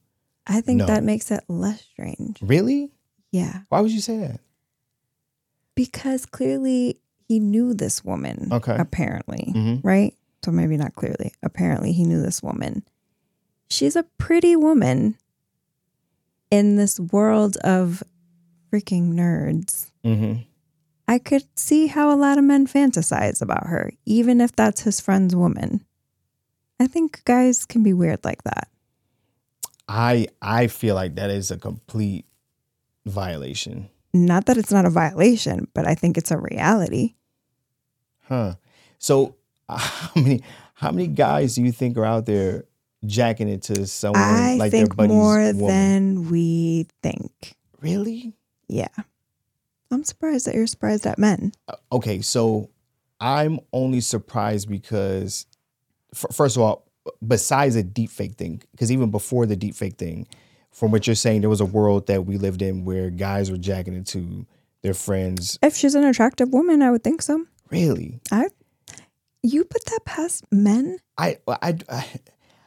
I think No. that makes it less strange. really? Yeah, Why would you say that? because clearly he knew this woman. Okay. apparently, Mm-hmm. right? So maybe not clearly. Apparently, he knew this woman. She's a pretty woman in this world of freaking nerds. Mm-hmm. I could see how a lot of men fantasize about her, even if that's his friend's woman. I think guys can be weird like that. I I feel like that is a complete violation. Not that it's not a violation, but I think it's a reality. Huh. So how many how many guys do you think are out there jacking it to someone I like their think buddy's more woman? than we think. really? Yeah. I'm surprised that you're surprised at men. Uh, okay, so I'm only surprised because f- first of all, besides a deep fake thing, because even before the deep fake thing, from what you're saying, there was a world that we lived in where guys were jacking it to their friends. If she's an attractive woman, I would think so. Really? I you put that past men? I I, I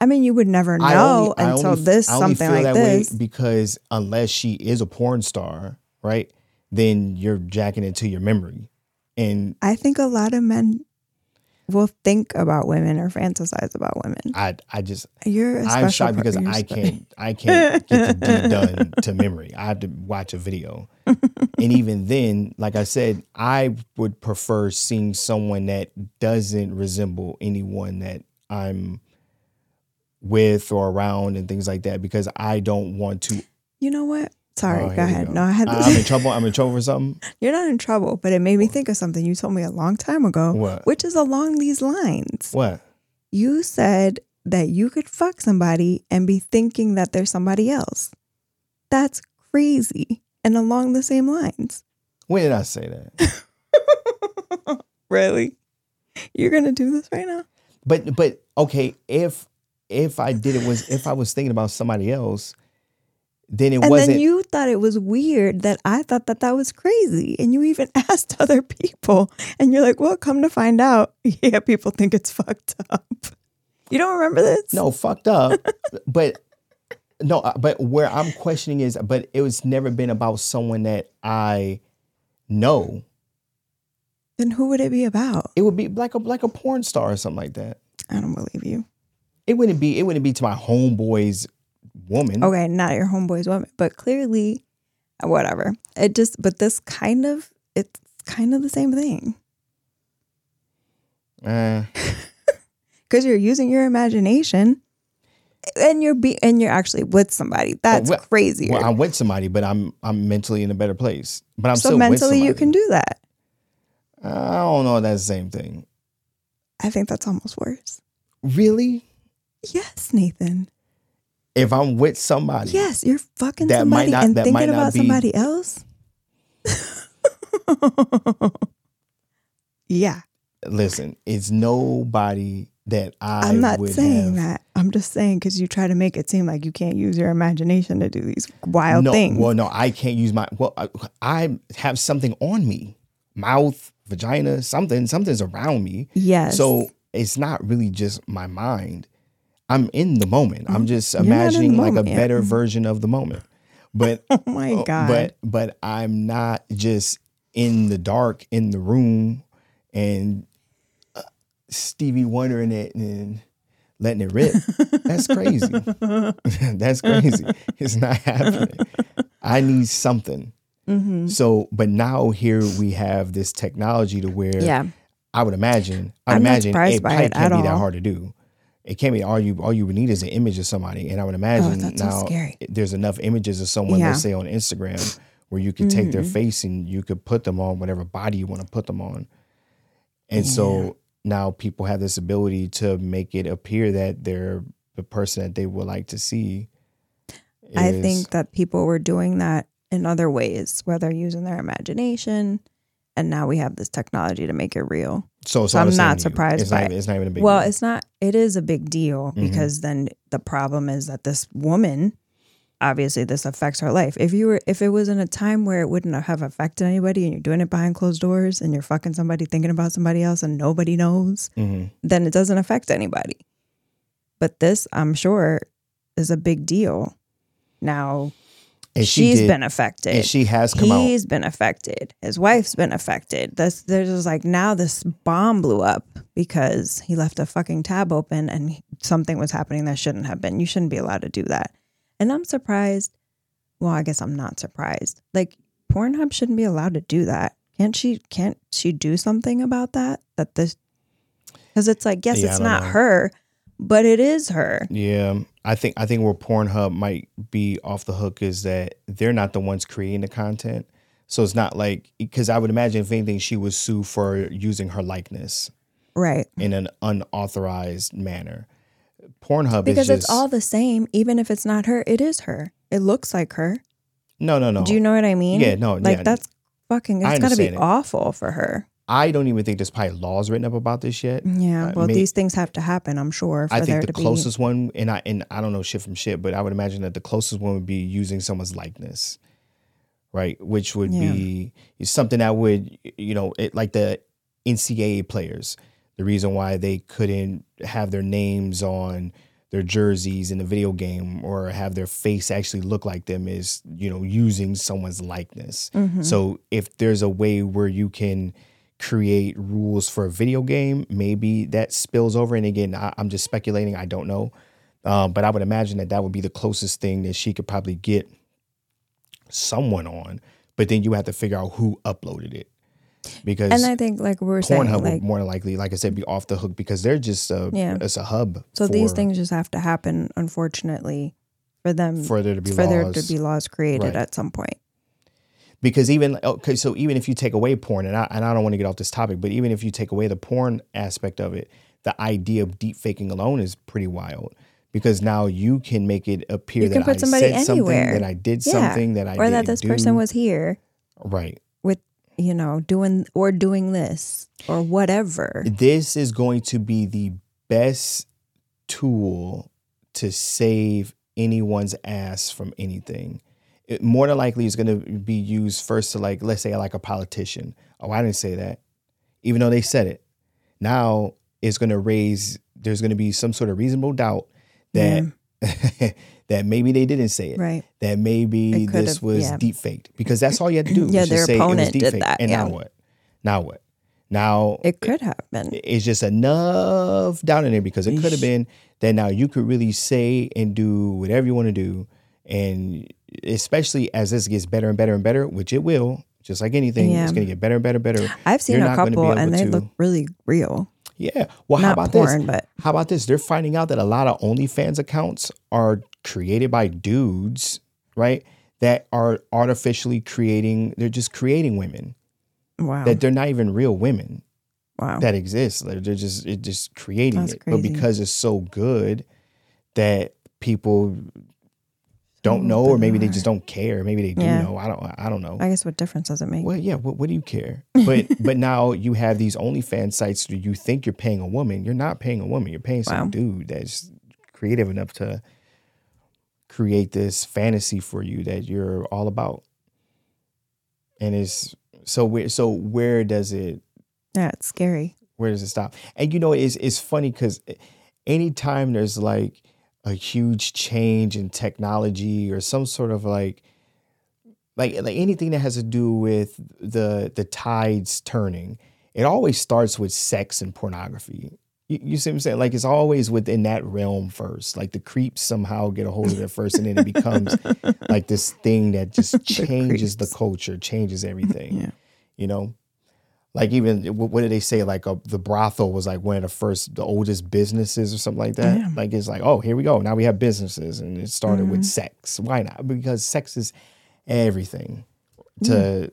I mean, you would never know only- until only- this I something like that way this. because unless she is a porn star, right? Then you're jacking into your memory, and I think a lot of men will think about women or fantasize about women. I I just You're a I'm shocked because I can't I can't get the deed done to memory. I have to watch a video, and even then, like I said, I would prefer seeing someone that doesn't resemble anyone that I'm with or around and things like that because I don't want to. You know what? Sorry, Oh, go ahead. go. No, I had I'm in trouble. I'm in trouble for something. You're not in trouble, but it made me think of something you told me a long time ago, What? which is along these lines. What? You said that you could fuck somebody and be thinking that there's somebody else. That's crazy. And along the same lines. When did I say that? Really? You're going to do this right now? But but okay, if if I did it was if I was thinking about somebody else, then it and wasn't. then you thought it was weird that I thought that that was crazy. And you even asked other people. And you're like, well, come to find out. Yeah, people think it's fucked up. You don't remember this? no fucked up, but no, uh, but where I'm questioning is, but it was never been about someone that I know. Then who would it be about? It would be like a like a porn star or something like that. I don't believe you. It wouldn't be it wouldn't be to my homeboy's woman. Okay, not your homeboy's woman, but clearly, whatever. It just, but this kind of, it's kind of the same thing Uh, because you're using your imagination, and you're be and you're actually with somebody. That's well, crazier. well, I'm with somebody, but I'm I'm mentally in a better place. But I'm so still mentally, you can do that. I don't know. That's the same thing. I think that's almost worse. Really? Yes, Nathan. If I'm with somebody, Yes, you're fucking That might somebody not- and that might thinking not about be- somebody else. yeah, listen, it's nobody that I I'm not saying have. that. I'm just saying because you try to make it seem like you can't use your imagination to do these wild no, things. well, no, I can't use my. Well, I, I have something on me, mouth, vagina, something, something's around me. yes. So it's not really just my mind. I'm in the moment. I'm just Mm-hmm. In the imagining like a moment, better version of the moment. But oh my god. but but I'm not just in the dark in the room and uh, Stevie wondering it and letting it rip. That's crazy. That's crazy. It's not happening. I need something. Mhm. So, but now here we have this technology to where yeah, I would imagine. I I'm imagine by probably can't be that hard to do. It can't be all you all you would need is an image of somebody, and I would imagine Oh, that's so now there's enough images of someone, Yeah. let's say on Instagram, where you could take their Mhm. face and you could put them on whatever body you want to put them on, and so now people have this ability to make it appear that they're the person that they would like to see. I think that people were doing that in other ways, where they're using their imagination, and now we have this technology to make it real. so. So I'm not surprised It's by not, it. it's not even a big. well, deal. it's not. It is a big deal Mhm. because then the problem is that this woman, obviously, this affects her life. If you were, if it was in a time where it wouldn't have affected anybody, and you're doing it behind closed doors, and you're fucking somebody thinking about somebody else, and nobody knows, Mhm. then it doesn't affect anybody. But this, I'm sure, is a big deal. Now and she she's did- been affected. and she has come out. He's been affected. His wife's been affected. This there's just like now this bomb blew up because he left a fucking tab open and something was happening that shouldn't have been. You shouldn't be allowed to do that. And I'm surprised. Well, I guess I'm not surprised. Like Pornhub shouldn't be allowed to do that. Can't she? Can't she do something about that? That this because it's like yes, Yeah, it's not know. her, but it is her. Yeah, I think I think where Pornhub might be off the hook is that they're not the ones creating the content. So it's not like because I would imagine if anything, she would sue for using her likeness Right. in an unauthorized manner. Pornhub Because just it's all the same, even if it's not her, it is her. It looks like her. no, no, no. Do you know what I mean? Yeah, no, Like yeah. that's fucking. It's got to be it. awful for her. I don't even think there's probably laws written up about this yet. Yeah. Uh, Well, may- these things have to happen. I'm sure for I think the closest one, and I and I don't know shit from shit, but I would imagine that the closest one would be using someone's likeness, right? Which would Yeah. be something that would, you know, it, like the NCAA players. The reason why they couldn't have their names on their jerseys in the video game or have their face actually look like them is, you know, using someone's likeness. be. Mhm. So if there's a way where you can create rules for a video game, maybe that spills over. And again, I, I'm just speculating. I don't know, um, but I would imagine that that would be the closest thing that she could probably get someone on. But then you have to figure out who uploaded it because and I think, like we were saying, like would more than likely, like I said, be off the hook because they're just a, Yeah. it's a hub. so these things just have to happen, unfortunately, for them for there to be for there laws. to be laws created Right. at some point. Because even oh, okay so even if you take away porn and I, and I don't want to get off this topic but even if you take away the porn aspect of it the idea of deep faking alone is pretty wild because now you can make it appear that I said something that I did Yeah. something that I or that this person was here right with, you know, doing or doing this or whatever. this is going to be the best tool to save anyone's ass from anything. It more than likely is going to be used first to like let's say like a politician. Oh, I didn't say that, even though they said it. Now it's going to raise. There's going to be some sort of reasonable doubt that mm. that maybe they didn't say it. Right. That maybe this was yeah. deep faked because that's all you had to do. Yeah, their just say it was opponent did that, And yeah. now what? Now what? Now It could have been. it's just enough down in there because it could have been that now you could really say and do whatever you want to do. And especially as this gets better and better and better, which it will, just like anything, Yeah. it's going to get better and better and better. I've seen You're a not couple and they to- look really real. Yeah. Well, how about porn, this? but How about this? They're finding out that a lot of OnlyFans accounts are created by dudes, right? That are artificially creating, they're just creating women, wow. that they're not even real women. wow. that exists. They're just it just creating That's it. But because it's so good that people don't mm, know, or maybe they just don't care. Maybe they do Yeah. know. I don't. I don't know. I guess what difference does it make? Well, yeah. What, what do you care? But but now you have these OnlyFans sites where you think you're paying a woman. You're not paying a woman. You're paying some Wow. dude that's creative enough to create this fantasy for you that you're all about. And it's so where so where does it Yeah, it's scary. where does it stop? And you know, it's it's funny because anytime there's like a huge change in technology or some sort of like like like anything that has to do with the the tides turning, it always starts with sex and pornography. You, you see what I'm saying? Like it's always within that realm first. Like the creeps somehow get a hold of it first, and then it becomes like this thing that just changes the, creeps. culture, changes everything. Yeah. You know, like even what, did they say? Like a, the brothel was like one of the first, the oldest businesses or something like that. Yeah. Like it's like, oh, here we go. Now we have businesses, and it started Mm-hmm. with sex. Why not? Because sex is everything to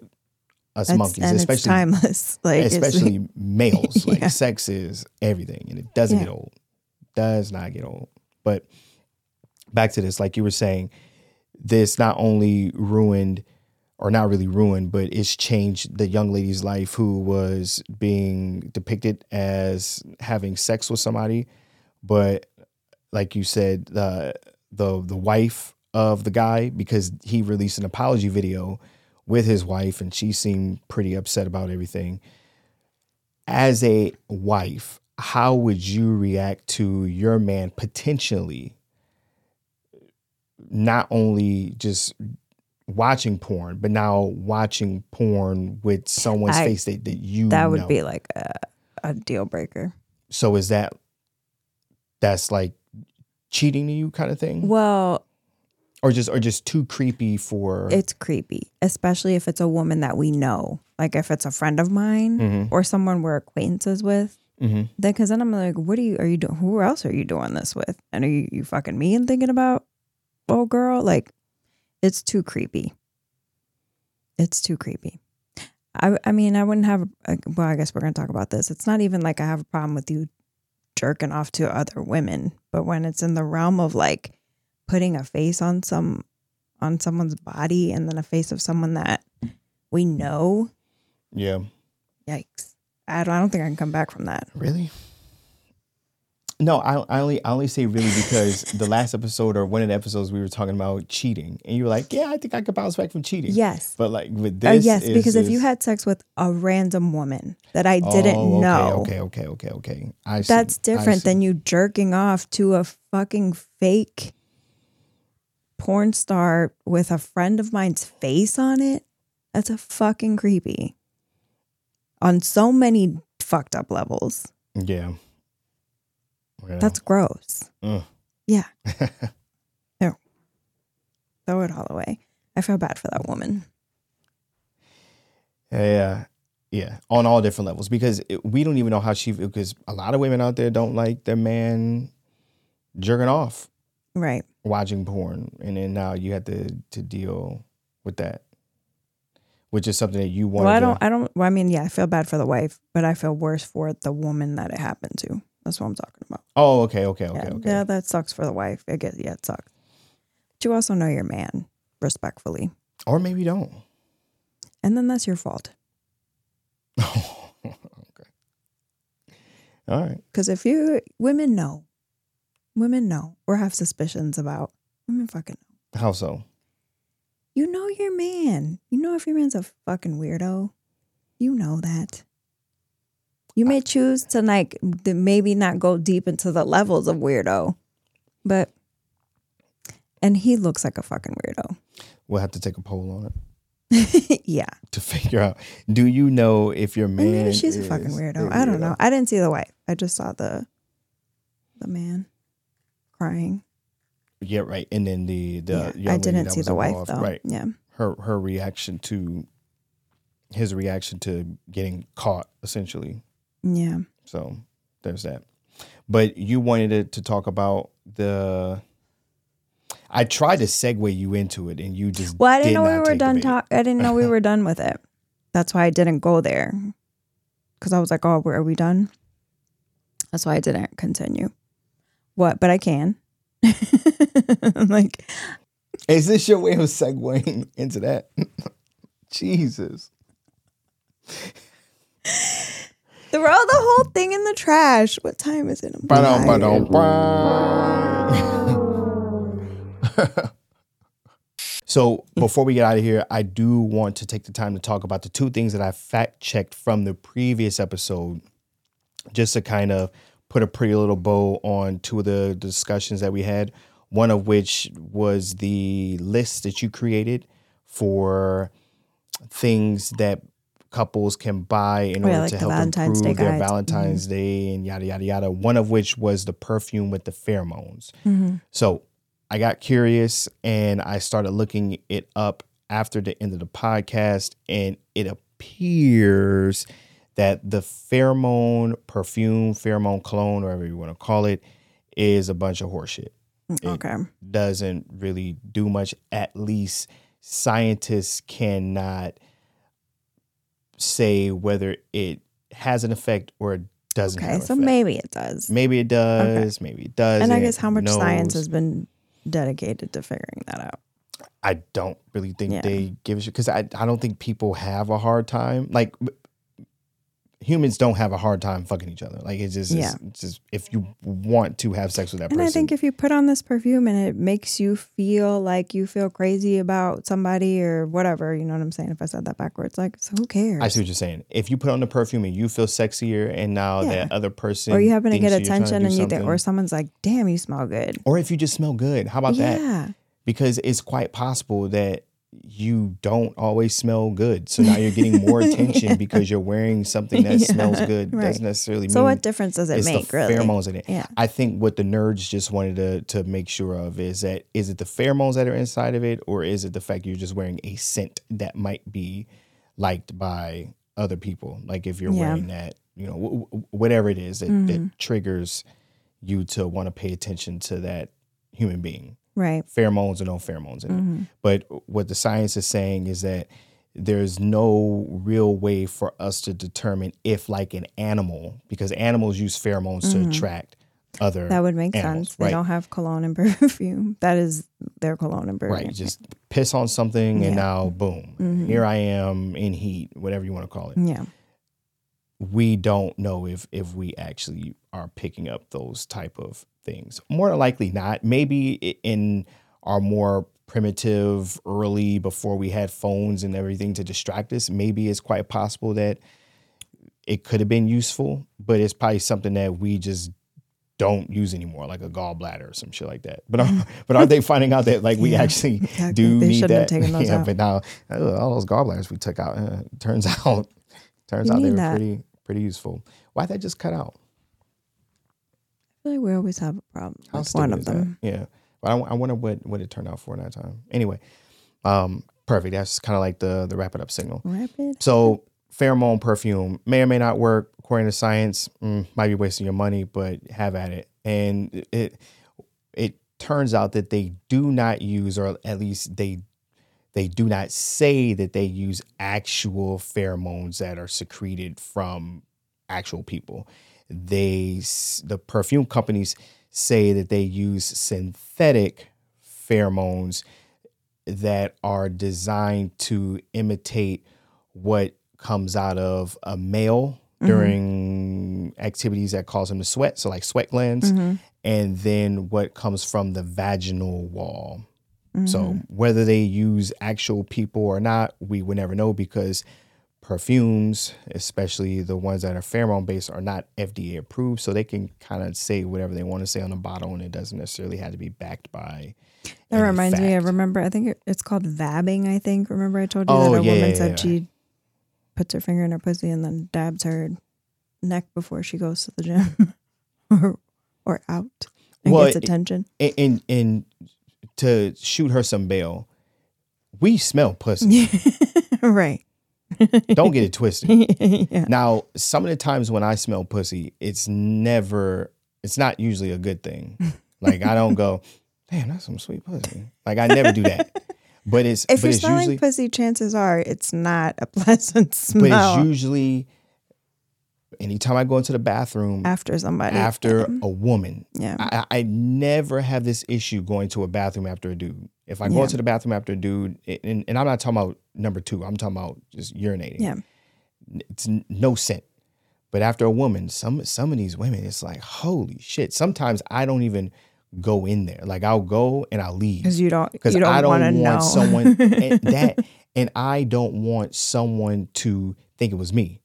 us It's, monkeys, especially timeless. Like especially males. Like Yeah. sex is everything, and it doesn't Yeah. get old. Does not get old. But back to this, like you were saying, this not only ruined, or not really ruined, but it's changed the young lady's life who was being depicted as having sex with somebody, but like you said, the the the wife of the guy because he released an apology video with his wife and she seemed pretty upset about everything. As a wife, how would you react to your man potentially not only just watching porn, but now watching porn with someone's I- face that, that you that would know? be like a, a deal breaker. so is that that's like cheating to you kind of thing? Well, Or just or just too creepy for it's creepy, especially if it's a woman that we know. Like if it's a friend of mine Mhm. or someone we're acquaintances with. Mhm. Then, because then I'm like, what are you? Are you doing? Who else are you doing this with? And are you, you fucking me and thinking about, oh girl, like, it's too creepy. It's too creepy. I I mean, I wouldn't have. A, well, I guess we're gonna talk about this. It's not even like I have a problem with you jerking off to other women, but when it's in the realm of like putting a face on some on someone's body and then a face of someone that we know, Yeah. yikes! I don't. I don't think I can come back from that. Really? No, I, I only I only say really because the last episode or one of the episodes we were talking about cheating, and you were like, "Yeah, I think I could bounce back from cheating." Yes. but like with Uh, this, yes, is- because if you had sex with a random woman that I didn't Oh, okay, know, okay, okay, okay, okay, I see, that's I different see. than you jerking off to a fucking fake porn star with a friend of mine's face on it. That's a fucking creepy. On so many fucked up levels. yeah. That's gross. Ugh. Yeah. no. Throw it all away. I feel bad for that woman. Yeah, yeah, on all different levels because it, we don't even know how she because a lot of women out there don't like their man jerking off Right. watching porn, and then now you have to to deal with that, which is something that you want. Well, I don't. I don't. Well, I mean, yeah, I feel bad for the wife, but I feel worse for the woman that it happened to. That's what I'm talking about. Oh, okay, okay, okay, yeah, okay. yeah, that sucks for the wife. I guess. Yeah, it sucks. But you also know your man respectfully, Or maybe you don't. and then that's your fault. okay. All right. Because if you women know, women know or have suspicions about women, fucking know. How so? You know your man. You know if your man's a fucking weirdo. You know that. You may choose to like maybe not go deep into the levels of weirdo, but and he looks like a fucking weirdo. We'll have to take a poll on it yeah. to figure out. Do you know if your man? Maybe she's a fucking weirdo. a I don't know. I didn't see the wife. I just saw the the man crying. Yeah, right. And then the the yeah. I didn't see the wife involved, though. Right. Yeah. Her her reaction to his reaction to getting caught essentially. Yeah. So there's that. But you wanted it to talk about the. I tried to segue you into it, and you just Well, I didn't did know we were done talk. I didn't know we were done with it. That's why I didn't go there. Because I was like, "Oh, where are we done?" That's why I didn't continue. What? But I can. I'm like, Is this your way of segueing into that? Jesus. Throw the whole thing in the trash. What time is it? I'm Ba-dum, ba-dum, ba. so before we get out of here, I do want to take the time to talk about the two things that I fact checked from the previous episode, just to kind of put a pretty little bow on two of the discussions that we had. One of which was the list that you created for things that couples can buy in Oh, yeah, order like to help Valentine's improve Day their guides. Valentine's Day and yada yada yada. One of which was the perfume with the pheromones. Mhm. So I got curious and I started looking it up after the end of the podcast, and it appears that the pheromone perfume, pheromone cologne, whatever you want to call it, is a bunch of horseshit. It Okay. doesn't really do much. At least scientists cannot say whether it has an effect or it doesn't Okay. have So effect. maybe it does. Maybe it does, maybe it doesn't. And I guess how much science has been dedicated to figuring that out. I don't really think Yeah. they give a shit because I, I don't think people have a hard time. Like humans don't have a hard time fucking each other. Like it's just, Yeah. it's just if you want to have sex with that And person. I think if you put on this perfume and it makes you feel like you feel crazy about somebody or whatever, you know what I'm saying? If I said that backwards, like, so who cares? I see what you're saying. If you put on the perfume and you feel sexier, and now Yeah. that other person, or you happen to get you're to attention and you think, or someone's like, damn, you smell good. or if you just smell good, how about that? yeah. Because it's quite possible that you don't always smell good, so now you're getting more attention because you're wearing something that Yeah, smells good. right. Doesn't necessarily mean. So what difference does it make, the really? pheromones in it. Yeah. I think what the nerds just wanted to to make sure of is that is it the pheromones that are inside of it, or is it the fact you're just wearing a scent that might be liked by other people? Like if you're Yeah. wearing that, you know, w- w- whatever it is that, Mm-hmm. that triggers you to want to pay attention to that human being. Right. Pheromones or no pheromones in Mm-hmm. it. But what the science is saying is that there's no real way for us to determine if like an animal because animals use pheromones to attract other Mm-hmm. That would make animals, sense. They don't have cologne and perfume. That is their cologne and perfume. right just piss on something and Yeah. Mm-hmm. now boom here i am in heat whatever you want to call it Yeah. we don't know if if we actually are picking up those type of things more than likely not maybe in our more primitive early before we had phones and everything to distract us maybe it's quite possible that it could have been useful but it's probably something that we just don't use anymore like a gallbladder or some shit like that but are, but are they finding out that like we Yeah, actually exactly. do They need that yeah out. but now uh, all those gallbladders we took out uh, turns out turns You out they were that. pretty pretty useful why'd that just cut out feel like we always have a problem How with one of is that? them. Yeah, but I, I wonder what what it turned out for in that time. Anyway, um, perfect. That's kind of like the the wrap it up signal. Rapid. So pheromone perfume may or may not work according to science. Mm, might be wasting your money, but have at it. And it it turns out that they do not use, or at least they they do not say that they use actual pheromones that are secreted from actual people. They the perfume companies say that they use synthetic pheromones that are designed to imitate what comes out of a male mm-hmm. during activities that cause him to sweat, so like sweat glands, mm-hmm. and then what comes from the vaginal wall. So mm-hmm. whether they use actual people or not, we would never know because perfumes, especially the ones that are pheromone based, are not FDA approved. So they can kind of say whatever they want to say on the bottle, and it doesn't necessarily have to be backed by. That reminds me. I remember. I think it's called vabbing. I think. Remember, I told you Oh, that a yeah, woman yeah, said yeah. she puts her finger in her pussy and then dabs her neck before she goes to the gym or or out and Well, gets attention. And, and and to shoot her some bail, we smell pussy. right. Don't get it twisted. yeah. Now, some of the times when I smell pussy, it's never, it's not usually a good thing. Like I don't go, damn, that's some sweet pussy. Like I never do that. But it's If but you're it's smelling usually pussy, chances are it's not a pleasant smell. but it's usually anytime I go into the bathroom after somebody. after a woman. Yeah. I, I never have this issue going to a bathroom after a dude. If I go Yeah. into the bathroom after a dude, and, and I'm not talking about number two, I'm talking about just urinating. Yeah. It's no scent. But after a woman, some some of these women, it's like holy shit. Sometimes I don't even go in there. Like I'll go and I'll leave Because you don't, because you don't, I don't want want know. someone and that, and I don't want someone to think it was me.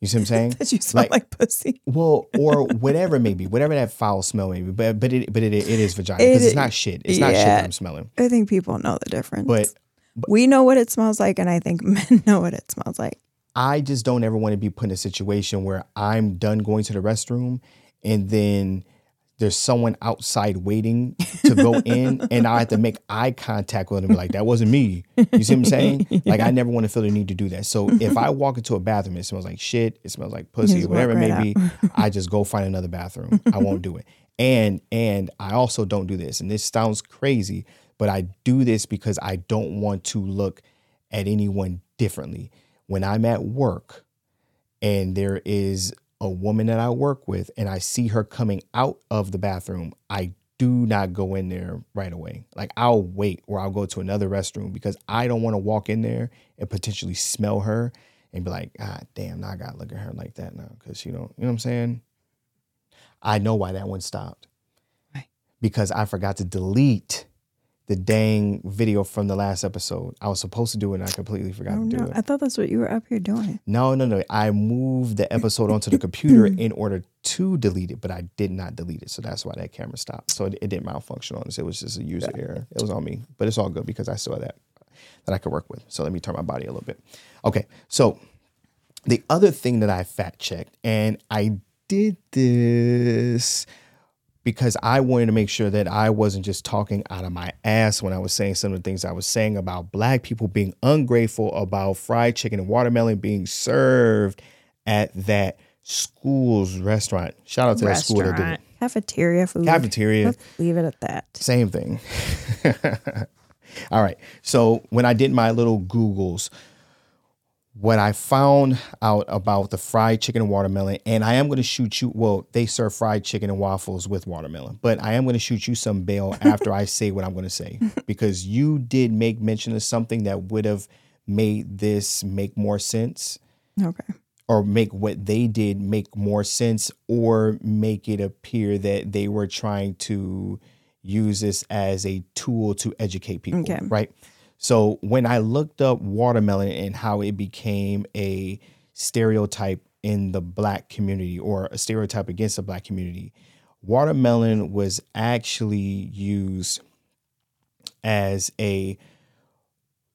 You see what I'm saying? that you smell like- like, pussy. Well, or whatever maybe, whatever that foul smell maybe, but but it but it, it is vagina because It- it's not shit. It's not shit that I'm smelling. I think people know the difference. But we know what it smells like, and I think men know what it smells like. I just don't ever want to be put in a situation where I'm done going to the restroom and then there's someone outside waiting to go in and I have to make eye contact with them like that wasn't me. You see what I'm saying? Like I never want to feel the need to do that. So if I walk into a bathroom it smells like shit, it smells like pussy, whatever it may right be, I just go find another bathroom. I won't do it. And and I also don't do this. And this sounds crazy, but I do this because I don't want to look at anyone differently. When I'm at work and there is a woman that I work with and I see her coming out of the bathroom, I do not go in there right away. Like I'll wait or I'll go to another restroom because I don't want to walk in there and potentially smell her and be like, ah, damn, now I gotta look at her like that now. Cause you know, you know what I'm saying? I know why that one stopped. Right. Because I forgot to delete the dang video from the last episode. I was supposed to do it and I completely forgot Oh to do no! it. I thought that's what you were up here doing. No, no, no. I moved the episode onto the computer in order to delete it, but I did not delete it. So that's why that camera stopped. So it, it didn't malfunction on us. It was just a user error. It was on me, but it's all good because I saw that that I could work with. So let me turn my body a little bit. Okay. So the other thing that I fact checked, and I did this because I wanted to make sure that I wasn't just talking out of my ass when I was saying some of the things I was saying about black people being ungrateful about fried chicken and watermelon being served at that school's restaurant. Shout out to that school that did it. Restaurant, cafeteria food. Cafeteria. Let's leave it at that. Same thing. All right. So when I did my little Googles, what I found out about the fried chicken and watermelon, and I am going to shoot you. Well, they serve fried chicken and waffles with watermelon, but I am going to shoot you some bail after I say what I'm going to say because you did make mention of something that would have made this make more sense Okay. or make what they did make more sense or make it appear that they were trying to use this as a tool to educate people Okay. right so when i looked up watermelon and how it became a stereotype in the black community or a stereotype against the black community watermelon was actually used as a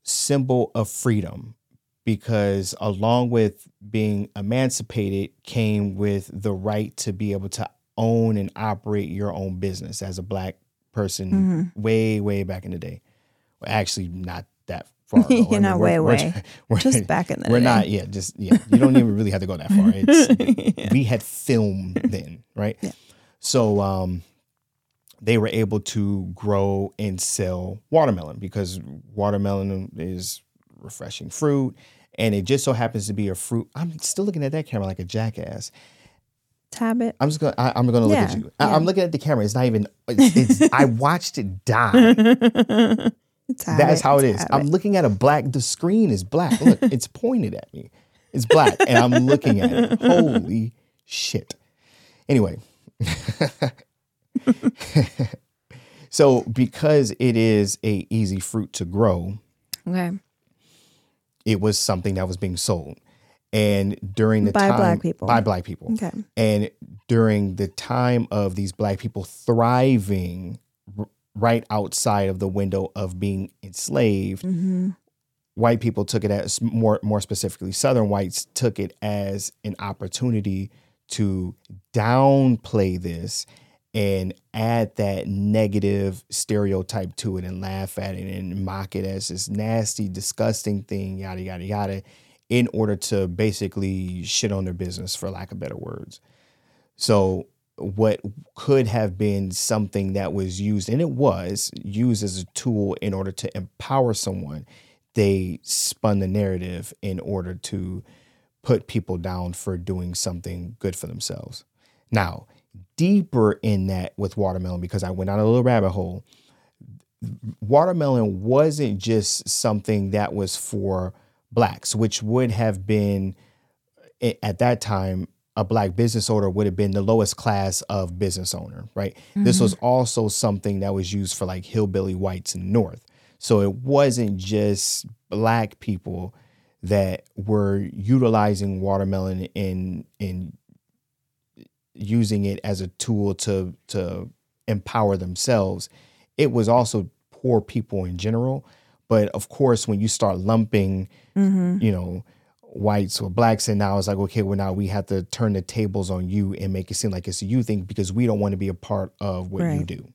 symbol of freedom because along with being emancipated came with the right to be able to own and operate your own business as a black person Mm-hmm. way way back in the day actually not that far. You're not way, way. we're- Just back in the we're day. not yeah just yeah you don't even really have to go that far it's we had film then right Yeah. so um they were able to grow and sell watermelon because watermelon is refreshing fruit and it just so happens to be a fruit i'm still looking at that camera like a jackass Tab it. i'm just gonna I, i'm gonna look at you I, yeah. i'm looking at the camera it's not even it's, it's i watched it die It's that's how it's I'm looking at a black. The screen is black. Look, it's pointed at me. It's black, and I'm looking at it. Holy shit! Anyway, so because it is a easy fruit to grow, Okay. it was something that was being sold, and during the By time black people. by black people, Okay. and during the time of these black people thriving right outside of the window of being enslaved, Mm-hmm. white people took it as more more specifically southern whites took it as an opportunity to downplay this and add that negative stereotype to it and laugh at it and mock it as this nasty disgusting thing yada yada yada in order to basically shit on their business for lack of better words so what could have been something that was used and it was used as a tool in order to empower someone they spun the narrative in order to put people down for doing something good for themselves. Now, deeper in that with watermelon, because I went on a little rabbit hole, watermelon wasn't just something that was for blacks, which would have been eh, at that time a black business owner would have been the lowest class of business owner, right? Mm-hmm. This was also something that was used for like hillbilly whites in the north. So it wasn't just black people that were utilizing watermelon in in using it as a tool to to empower themselves. It was also poor people in general. But of course, when you start lumping, mm-hmm. you know, whites or blacks, and now it's like, okay, well, now we have to turn the tables on you and make it seem like it's a you thing because we don't want to be a part of what right. you do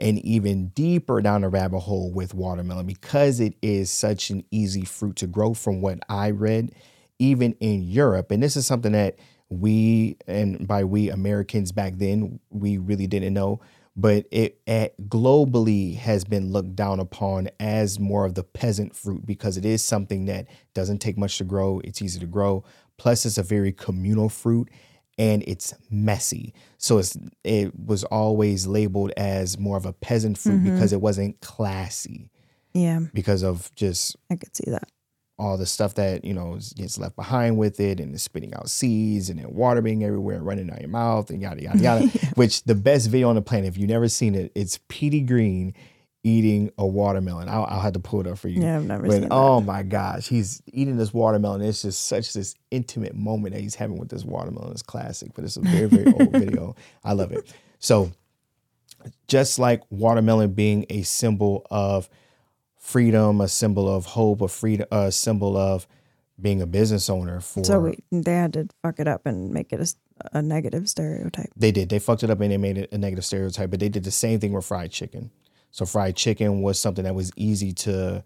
and even deeper down the rabbit hole with watermelon because it is such an easy fruit to grow from what I read, even in Europe. And this is something that we, and by we Americans back then, we really didn't know, but it, it globally has been looked down upon as more of the peasant fruit because it is something that doesn't take much to grow. It's easy to grow. Plus, it's a very communal fruit and it's messy. So it's it was always labeled as more of a peasant fruit mm-hmm. because it wasn't classy. Yeah. Because of just I could see that. All the stuff that, you know, gets left behind with it and it's spitting out seeds and then water being everywhere and running out your mouth and yada yada yada. Which the best video on the planet, if you've never seen it, it's Petey Greene eating a watermelon. I'll, I'll, have to pull it up for you. Yeah, I've never but, seen that. Oh my gosh, he's eating this watermelon. It's just such this intimate moment that he's having with this watermelon. It's classic, but it's a very very old video. I love it. So, just like watermelon being a symbol of freedom, a symbol of hope, a freedom, a symbol of being a business owner. For so we, they had to fuck it up and make it a, a negative stereotype. They did. They fucked it up and they made it a negative stereotype. But they did the same thing with fried chicken. So fried chicken was something that was easy to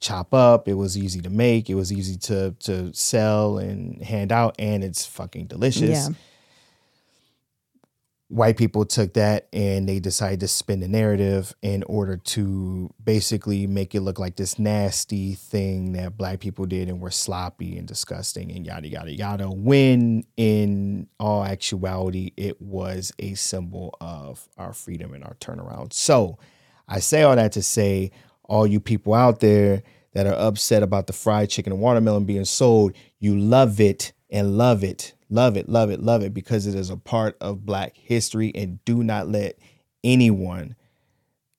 chop up. It was easy to make. It was easy to to sell and hand out, and it's fucking delicious. Yeah. White people took that and they decided to spin the narrative in order to basically make it look like this nasty thing that black people did and were sloppy and disgusting and yada yada yada. When in all actuality, it was a symbol of our freedom and our turnaround. So I say all that to say, all you people out there that are upset about the fried chicken and watermelon being sold, you love it and love it, love it, love it, love it because it is a part of Black history. And do not let anyone,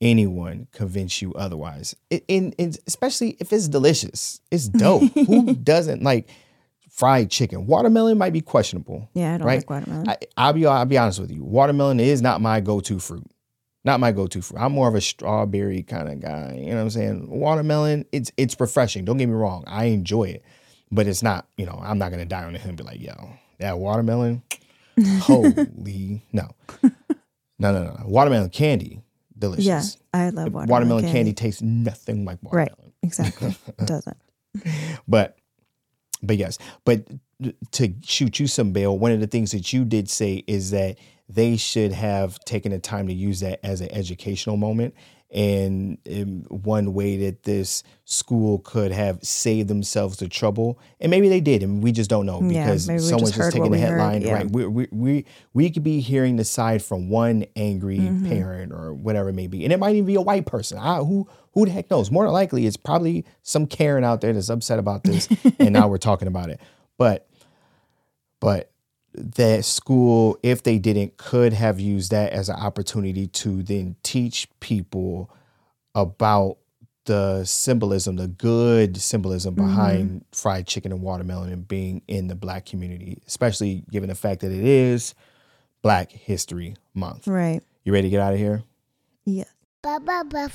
anyone convince you otherwise. In, in especially if it's delicious, it's dope. Who doesn't like? fried chicken. Watermelon might be questionable. Yeah, I don't right? like watermelon. I, will be I'll be honest with you. Watermelon is not my go-to fruit not my go-to fruit. I'm more of a strawberry kind of guy. You know what I'm saying? Watermelon, it's it's refreshing. Don't get me wrong. I enjoy it. But it's not, you know, I'm not gonna die on the hill and be like, yo, that watermelon, holy no. No, no, no. Watermelon candy, delicious. Yeah, I love watermelon, watermelon candy. candy. tastes nothing like watermelon. Right, exactly. It doesn't. but but yes, but to shoot you some bail, one of the things that you did say is that they should have taken the time to use that as an educational moment. And one way that this school could have saved themselves the trouble, and maybe they did, and we just don't know because yeah, someone's just, just taking the headline. Yeah. Right? We, we we we could be hearing the side from one angry mm-hmm. parent or whatever it may be, and it might even be a white person. I, who who the heck knows? More than likely, it's probably some Karen out there that's upset about this, and now we're talking about it. But but that school, if they didn't, could have used that as an opportunity to then teach people about the symbolism, the good symbolism mm-hmm. behind mm-hmm. fried chicken and watermelon and being in the black community, especially given the fact that it is Black History Month. Right. You ready to get out of here? Yes. Bye bye, bye